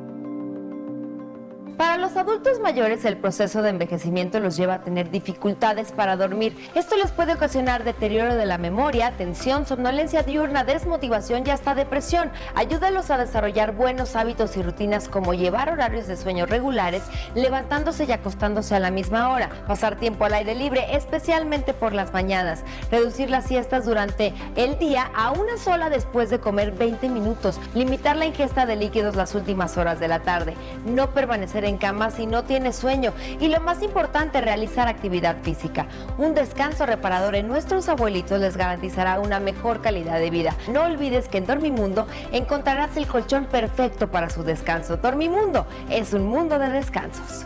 Para los adultos mayores el proceso de envejecimiento los lleva a tener dificultades para dormir. Esto les puede ocasionar deterioro de la memoria, tensión, somnolencia diurna, desmotivación y hasta depresión. Ayúdalos a desarrollar buenos hábitos y rutinas como llevar horarios de sueño regulares, levantándose y acostándose a la misma hora, pasar tiempo al aire libre, especialmente por las mañanas, reducir las siestas durante el día a una sola después de comer 20 minutos, limitar la ingesta de líquidos las últimas horas de la tarde, no permanecer en cama si no tienes sueño y lo más importante, realizar actividad física. Un descanso reparador en nuestros abuelitos les garantizará una mejor calidad de vida. No olvides que en Dormimundo encontrarás el colchón perfecto para su descanso. Dormimundo es un mundo de descansos.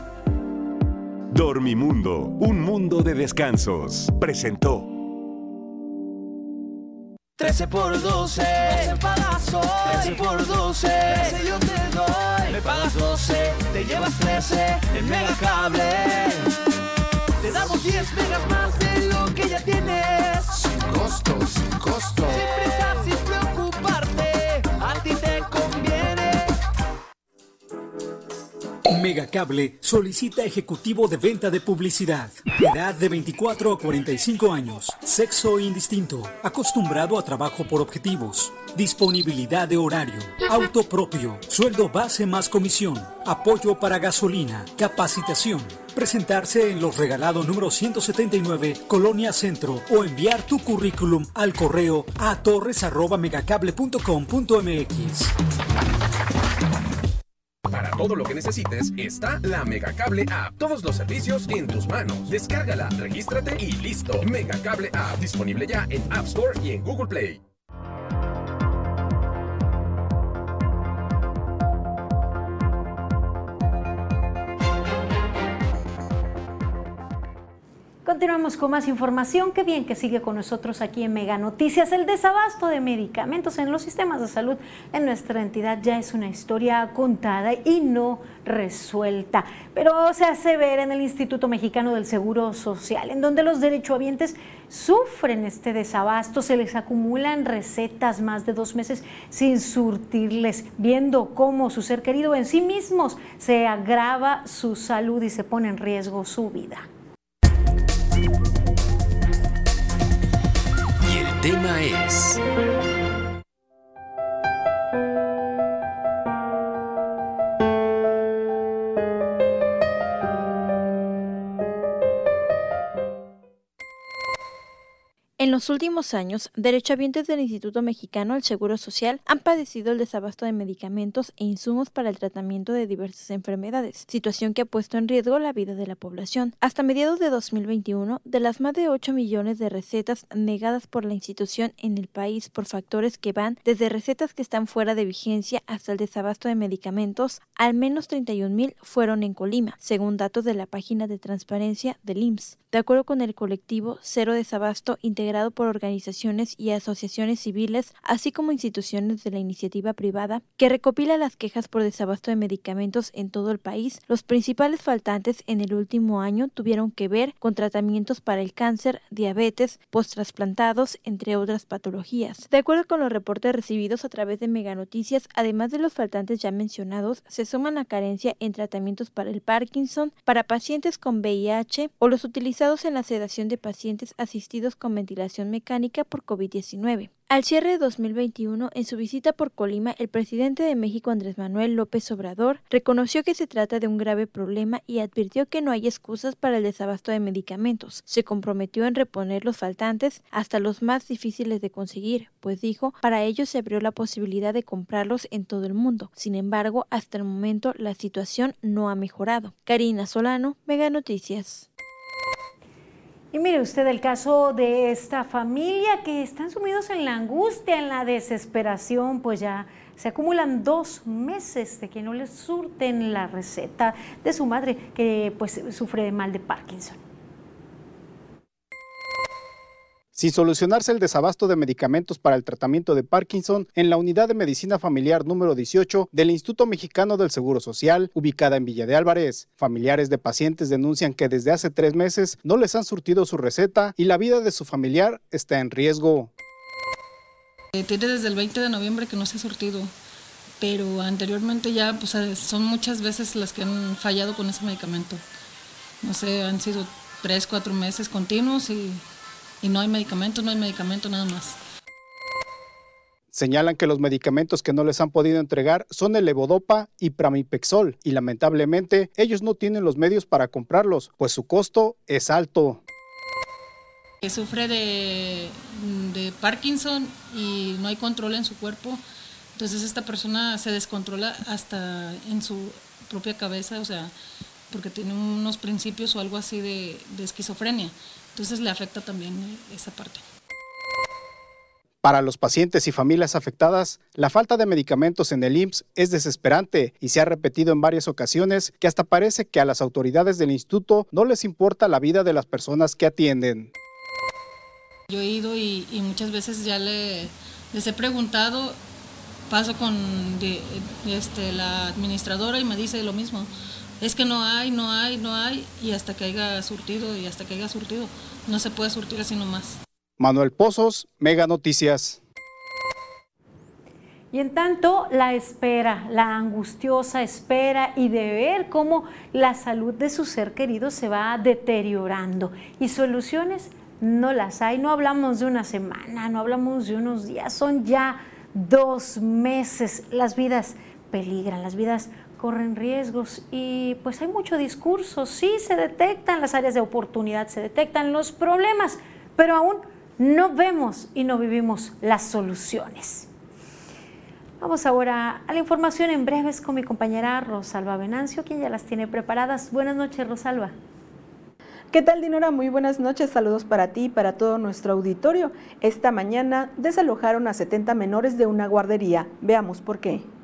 Dormimundo, un mundo de descansos. Presentó. 13 por 12, 12 pagazos. 13 por 12, 13 yo te doy. Me pagas 12, te llevas 13 en Mega Cable. Te damos 10 megas más de lo que ya tienes. Sin costo, sin costo. Sin prisa, sin Megacable solicita ejecutivo de venta de publicidad. Edad de 24 a 45 años. Sexo indistinto. Acostumbrado a trabajo por objetivos. Disponibilidad de horario. Auto propio. Sueldo base más comisión. Apoyo para gasolina. Capacitación. Presentarse en los regalados número 179, Colonia Centro, o enviar tu currículum al correo a torres.megacable.com.mx. Para todo lo que necesites está la Megacable App. Todos los servicios en tus manos. Descárgala, regístrate y listo. Megacable App disponible ya en App Store y en Google Play. Continuamos con más información. Qué bien que sigue con nosotros aquí en Mega Noticias. El desabasto de medicamentos en los sistemas de salud en nuestra entidad ya es una historia contada y no resuelta. Pero se hace ver en el Instituto Mexicano del Seguro Social, en donde los derechohabientes sufren este desabasto, se les acumulan recetas más de dos meses sin surtirles, viendo cómo su ser querido en sí mismos se agrava su salud y se pone en riesgo su vida. Tema es... En los últimos años, derechohabientes del Instituto Mexicano del Seguro Social han padecido el desabasto de medicamentos e insumos para el tratamiento de diversas enfermedades, situación que ha puesto en riesgo la vida de la población. Hasta mediados de 2021, de las más de 8 millones de recetas negadas por la institución en el país por factores que van desde recetas que están fuera de vigencia hasta el desabasto de medicamentos, al menos 31 mil fueron en Colima, según datos de la página de transparencia del IMSS. De acuerdo con el colectivo Cero Desabasto, integrado por organizaciones y asociaciones civiles, así como instituciones de la iniciativa privada, que recopila las quejas por desabasto de medicamentos en todo el país, los principales faltantes en el último año tuvieron que ver con tratamientos para el cáncer, diabetes, post-trasplantados, entre otras patologías. De acuerdo con los reportes recibidos a través de Meganoticias, además de los faltantes ya mencionados, se suman la carencia en tratamientos para el Parkinson, para pacientes con VIH o los utilizados en la sedación de pacientes asistidos con ventilación mecánica por COVID-19. Al cierre de 2021, en su visita por Colima, el presidente de México, Andrés Manuel López Obrador, reconoció que se trata de un grave problema y advirtió que no hay excusas para el desabasto de medicamentos. Se comprometió en reponer los faltantes hasta los más difíciles de conseguir, pues dijo, para ello se abrió la posibilidad de comprarlos en todo el mundo. Sin embargo, hasta el momento la situación no ha mejorado. Karina Solano, Mega Noticias. Y mire usted el caso de esta familia que están sumidos en la angustia, en la desesperación, pues ya se acumulan dos meses de que no les surten la receta de su madre que pues sufre de mal de Parkinson. Sin solucionarse el desabasto de medicamentos para el tratamiento de Parkinson en la unidad de medicina familiar número 18 del Instituto Mexicano del Seguro Social, ubicada en Villa de Álvarez, familiares de pacientes denuncian que desde hace tres meses no les han surtido su receta y la vida de su familiar está en riesgo. Eh, Tiene desde el 20 de noviembre que no se ha surtido. pero anteriormente ya pues son muchas veces las que han fallado con ese medicamento. No sé, han sido tres, cuatro meses continuos y, y no hay medicamento, no hay medicamento, nada más. Señalan que los medicamentos que no les han podido entregar son el levodopa y pramipexol y lamentablemente ellos no tienen los medios para comprarlos, pues su costo es alto. Que sufre de, de Parkinson y no hay control en su cuerpo, entonces esta persona se descontrola hasta en su propia cabeza, o sea, porque tiene unos principios o algo así de, de esquizofrenia, entonces le afecta también esa parte. Para los pacientes y familias afectadas, la falta de medicamentos en el IMSS es desesperante y se ha repetido en varias ocasiones que hasta parece que a las autoridades del instituto no les importa la vida de las personas que atienden. Yo he ido y, muchas veces ya les he preguntado, paso con este, la administradora y me dice lo mismo. Es que no hay, no hay, no hay, y hasta que haya surtido, y hasta que haya surtido, no se puede surtir así nomás. Manuel Pozos, Mega Noticias. Y en tanto, la espera, la angustiosa espera y de ver cómo la salud de su ser querido se va deteriorando. Y soluciones no las hay. No hablamos de una semana, no hablamos de unos días, son ya dos meses. Las vidas peligran, las vidas corren riesgos y pues hay mucho discurso. Sí, se detectan las áreas de oportunidad, se detectan los problemas, pero aún no vemos y no vivimos las soluciones. Vamos ahora a la información en breves con mi compañera Rosalba Venancio, quien ya las tiene preparadas. Buenas noches, Rosalba. ¿Qué tal, Dinora? Muy buenas noches. Saludos para ti y para todo nuestro auditorio. Esta mañana desalojaron a 70 menores de una guardería. Veamos por qué.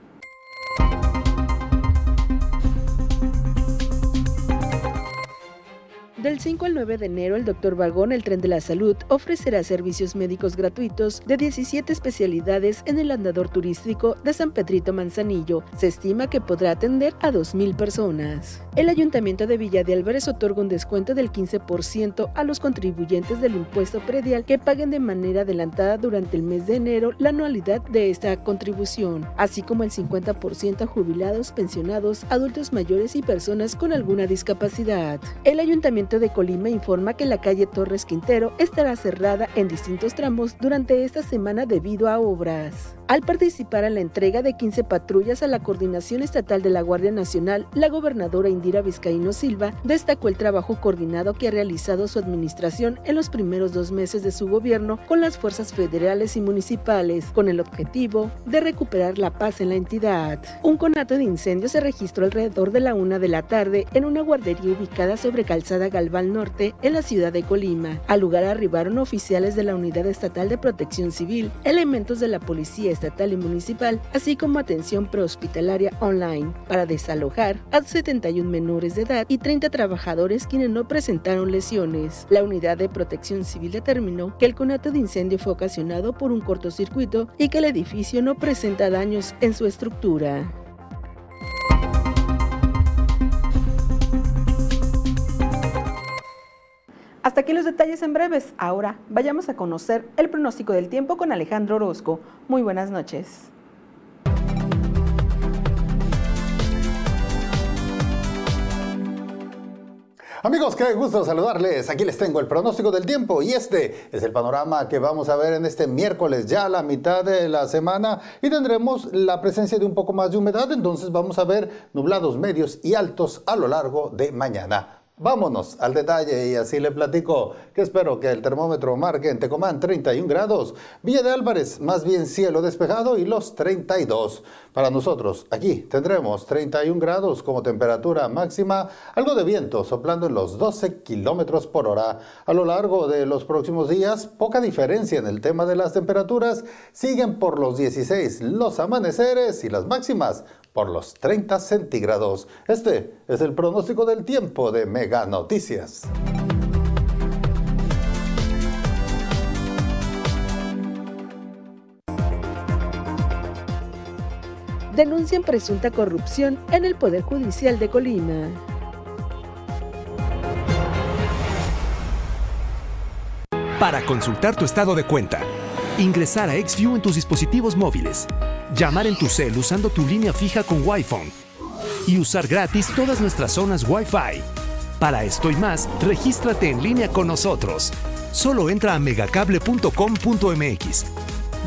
Del 5 al 9 de enero, el Dr. Vagón, el tren de la salud, ofrecerá servicios médicos gratuitos de 17 especialidades en el andador turístico de San Pedrito Manzanillo. Se estima que podrá atender a 2.000 personas. El Ayuntamiento de Villa de Álvarez otorga un descuento del 15% a los contribuyentes del impuesto predial que paguen de manera adelantada durante el mes de enero la anualidad de esta contribución, así como el 50% a jubilados, pensionados, adultos mayores y personas con alguna discapacidad. El Ayuntamiento de Colima informa que la calle Torres Quintero estará cerrada en distintos tramos durante esta semana debido a obras. Al participar en la entrega de 15 patrullas a la Coordinación Estatal de la Guardia Nacional, la gobernadora Indira Vizcaíno Silva destacó el trabajo coordinado que ha realizado su administración en los primeros dos meses de su gobierno con las fuerzas federales y municipales, con el objetivo de recuperar la paz en la entidad. Un conato de incendio se registró alrededor de la una de la tarde en una guardería ubicada sobre Calzada Galval Norte, en la ciudad de Colima. Al lugar arribaron oficiales de la Unidad Estatal de Protección Civil, elementos de la Policía estatal y municipal, así como atención prehospitalaria online, para desalojar a 71 menores de edad y 30 trabajadores quienes no presentaron lesiones. La unidad de protección civil determinó que el conato de incendio fue ocasionado por un cortocircuito y que el edificio no presenta daños en su estructura. Hasta aquí los detalles en breves. Ahora vayamos a conocer el pronóstico del tiempo con Alejandro Orozco. Muy buenas noches. Amigos, qué gusto saludarles. Aquí les tengo el pronóstico del tiempo y este es el panorama que vamos a ver en este miércoles, ya la mitad de la semana y tendremos la presencia de un poco más de humedad, entonces vamos a ver nublados medios y altos a lo largo de mañana. Vámonos al detalle y así le platico que espero que el termómetro marque en Tecomán 31 grados, Villa de Álvarez más bien cielo despejado y los 32. Para nosotros aquí tendremos 31 grados como temperatura máxima, algo de viento soplando en los 12 kilómetros por hora. A lo largo de los próximos días, poca diferencia en el tema de las temperaturas, siguen por los 16 los amaneceres y las máximas por los 30 centígrados. Este es el pronóstico del tiempo de Mega Noticias. Denuncian presunta corrupción en el Poder Judicial de Colima. Para consultar tu estado de cuenta, ingresar a XView en tus dispositivos móviles Llamar en tu cel usando tu línea fija con Wi-Fi. Y usar gratis todas nuestras zonas Wi-Fi. Para esto y más, regístrate en línea con nosotros. Solo entra a megacable.com.mx.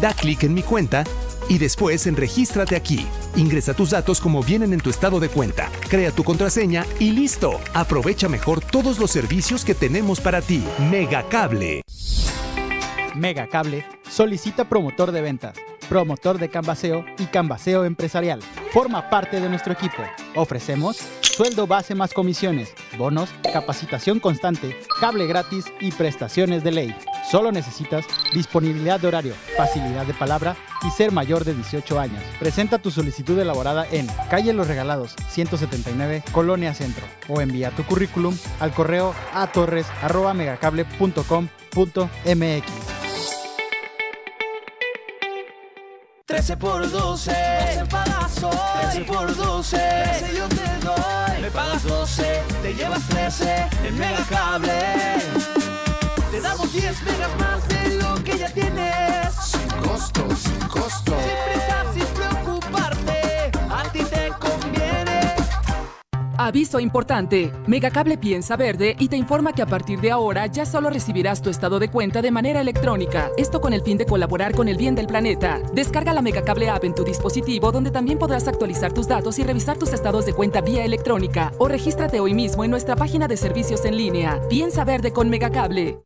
Da clic en mi cuenta y después en Regístrate aquí. Ingresa tus datos como vienen en tu estado de cuenta, crea tu contraseña y listo. Aprovecha mejor todos los servicios que tenemos para ti. Megacable. Megacable solicita promotor de ventas, promotor de canvaseo y canvaseo empresarial. Forma parte de nuestro equipo. Ofrecemos sueldo base más comisiones, bonos, capacitación constante, cable gratis y prestaciones de ley. Solo necesitas disponibilidad de horario, facilidad de palabra y ser mayor de 18 años. Presenta tu solicitud elaborada en Calle Los Regalados, 179, Colonia Centro, o envía tu currículum al correo a 13 por 12, 12 para 13 por 12, 13 yo te doy. Me pagas 12, te llevas 13 en Megacable. Te damos 10 megas más de lo que ya tienes. Sin costo, sin costo. Sin prisa, sin Aviso importante. Megacable piensa verde y te informa que a partir de ahora ya solo recibirás tu estado de cuenta de manera electrónica. Esto con el fin de colaborar con el bien del planeta. Descarga la Megacable app en tu dispositivo donde también podrás actualizar tus datos y revisar tus estados de cuenta vía electrónica o regístrate hoy mismo en nuestra página de servicios en línea. Piensa verde con Megacable.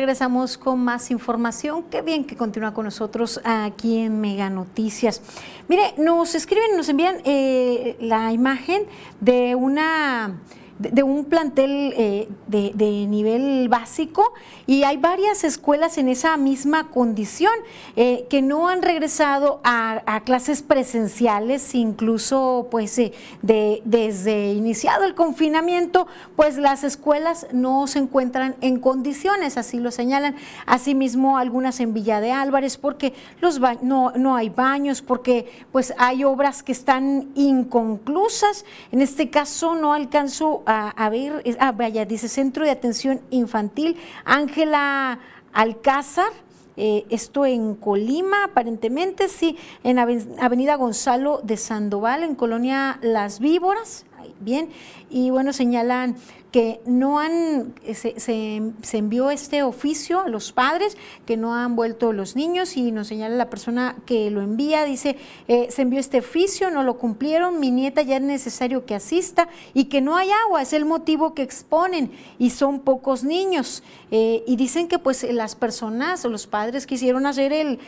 Regresamos con más información. Qué bien que continúa con nosotros aquí en Mega Noticias. Mire, nos escriben, nos envían eh, la imagen de una de, un plantel eh, de, nivel básico y hay varias escuelas en esa misma condición eh, que no han regresado a, clases presenciales, incluso pues eh, de, desde iniciado el confinamiento, pues las escuelas no se encuentran en condiciones, así lo señalan. Asimismo, algunas en Villa de Álvarez, porque los no, no hay baños, porque pues hay obras que están inconclusas. En este caso no alcanzo a, ver, ah, vaya, dice Centro de Atención Infantil, Ángela Alcázar. Eh, esto en Colima, aparentemente, sí, en Avenida Gonzalo de Sandoval, en Colonia Las Víboras, bien, y bueno, señalan que no han, eh, se, envió este oficio a los padres, que no han vuelto los niños y nos señala la persona que lo envía, dice, eh, se envió este oficio, no lo cumplieron, mi nieta ya es necesario que asista y que no hay agua, es el motivo que exponen y son pocos niños. Eh, y dicen que pues las personas o los padres quisieron hacer el,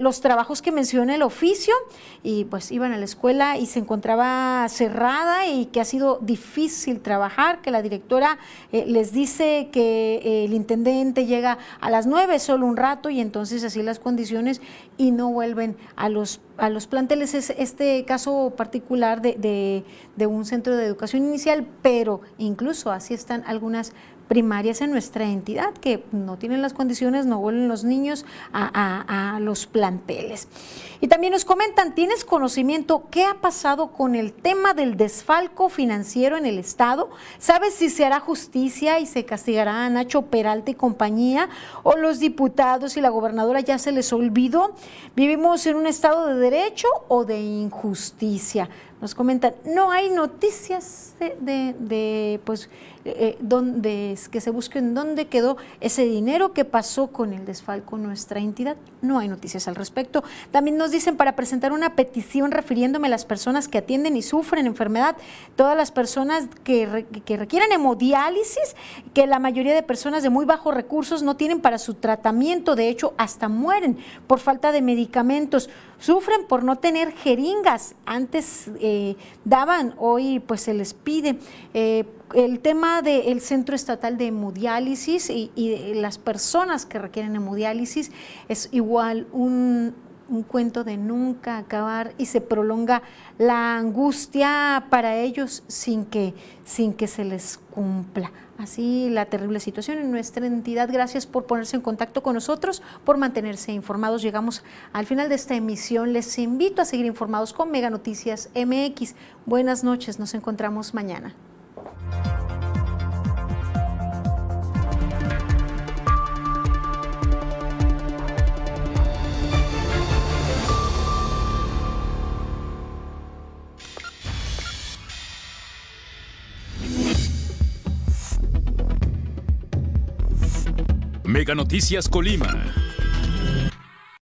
los trabajos que menciona el oficio y pues iban a la escuela y se encontraba cerrada y que ha sido difícil trabajar, que la directora eh, les dice que eh, el intendente llega a las nueve, solo un rato, y entonces así las condiciones y no vuelven a los, a los planteles. Es este caso particular de, de un centro de educación inicial, pero incluso así están algunas primarias en nuestra entidad que no tienen las condiciones, no vuelven los niños a, los planteles. Y también nos comentan, ¿tienes conocimiento qué ha pasado con el tema del desfalco financiero en el Estado? ¿Sabes si se hará justicia y se castigará a Nacho Peralta y compañía? ¿O los diputados y la gobernadora ya se les olvidó? ¿Vivimos en un Estado de derecho o de injusticia? Nos comentan, no hay noticias de, pues, eh, donde, que se busquen dónde quedó ese dinero que pasó con el desfalco nuestra entidad. No hay noticias al respecto. También nos dicen para presentar una petición refiriéndome a las personas que atienden y sufren enfermedad, todas las personas que, que requieren hemodiálisis, que la mayoría de personas de muy bajos recursos no tienen para su tratamiento, de hecho hasta mueren por falta de medicamentos, sufren por no tener jeringas. Antes eh, daban, hoy pues se les pide. Eh, el tema del Centro Estatal de Hemodiálisis y, y, las personas que requieren hemodiálisis es igual un, un cuento de nunca acabar y se prolonga la angustia para ellos sin que, sin que se les cumpla. Así la terrible situación en nuestra entidad. Gracias por ponerse en contacto con nosotros, por mantenerse informados. Llegamos al final de esta emisión. Les invito a seguir informados con Mega Noticias MX. Buenas noches, nos encontramos mañana. Mega Noticias Colima.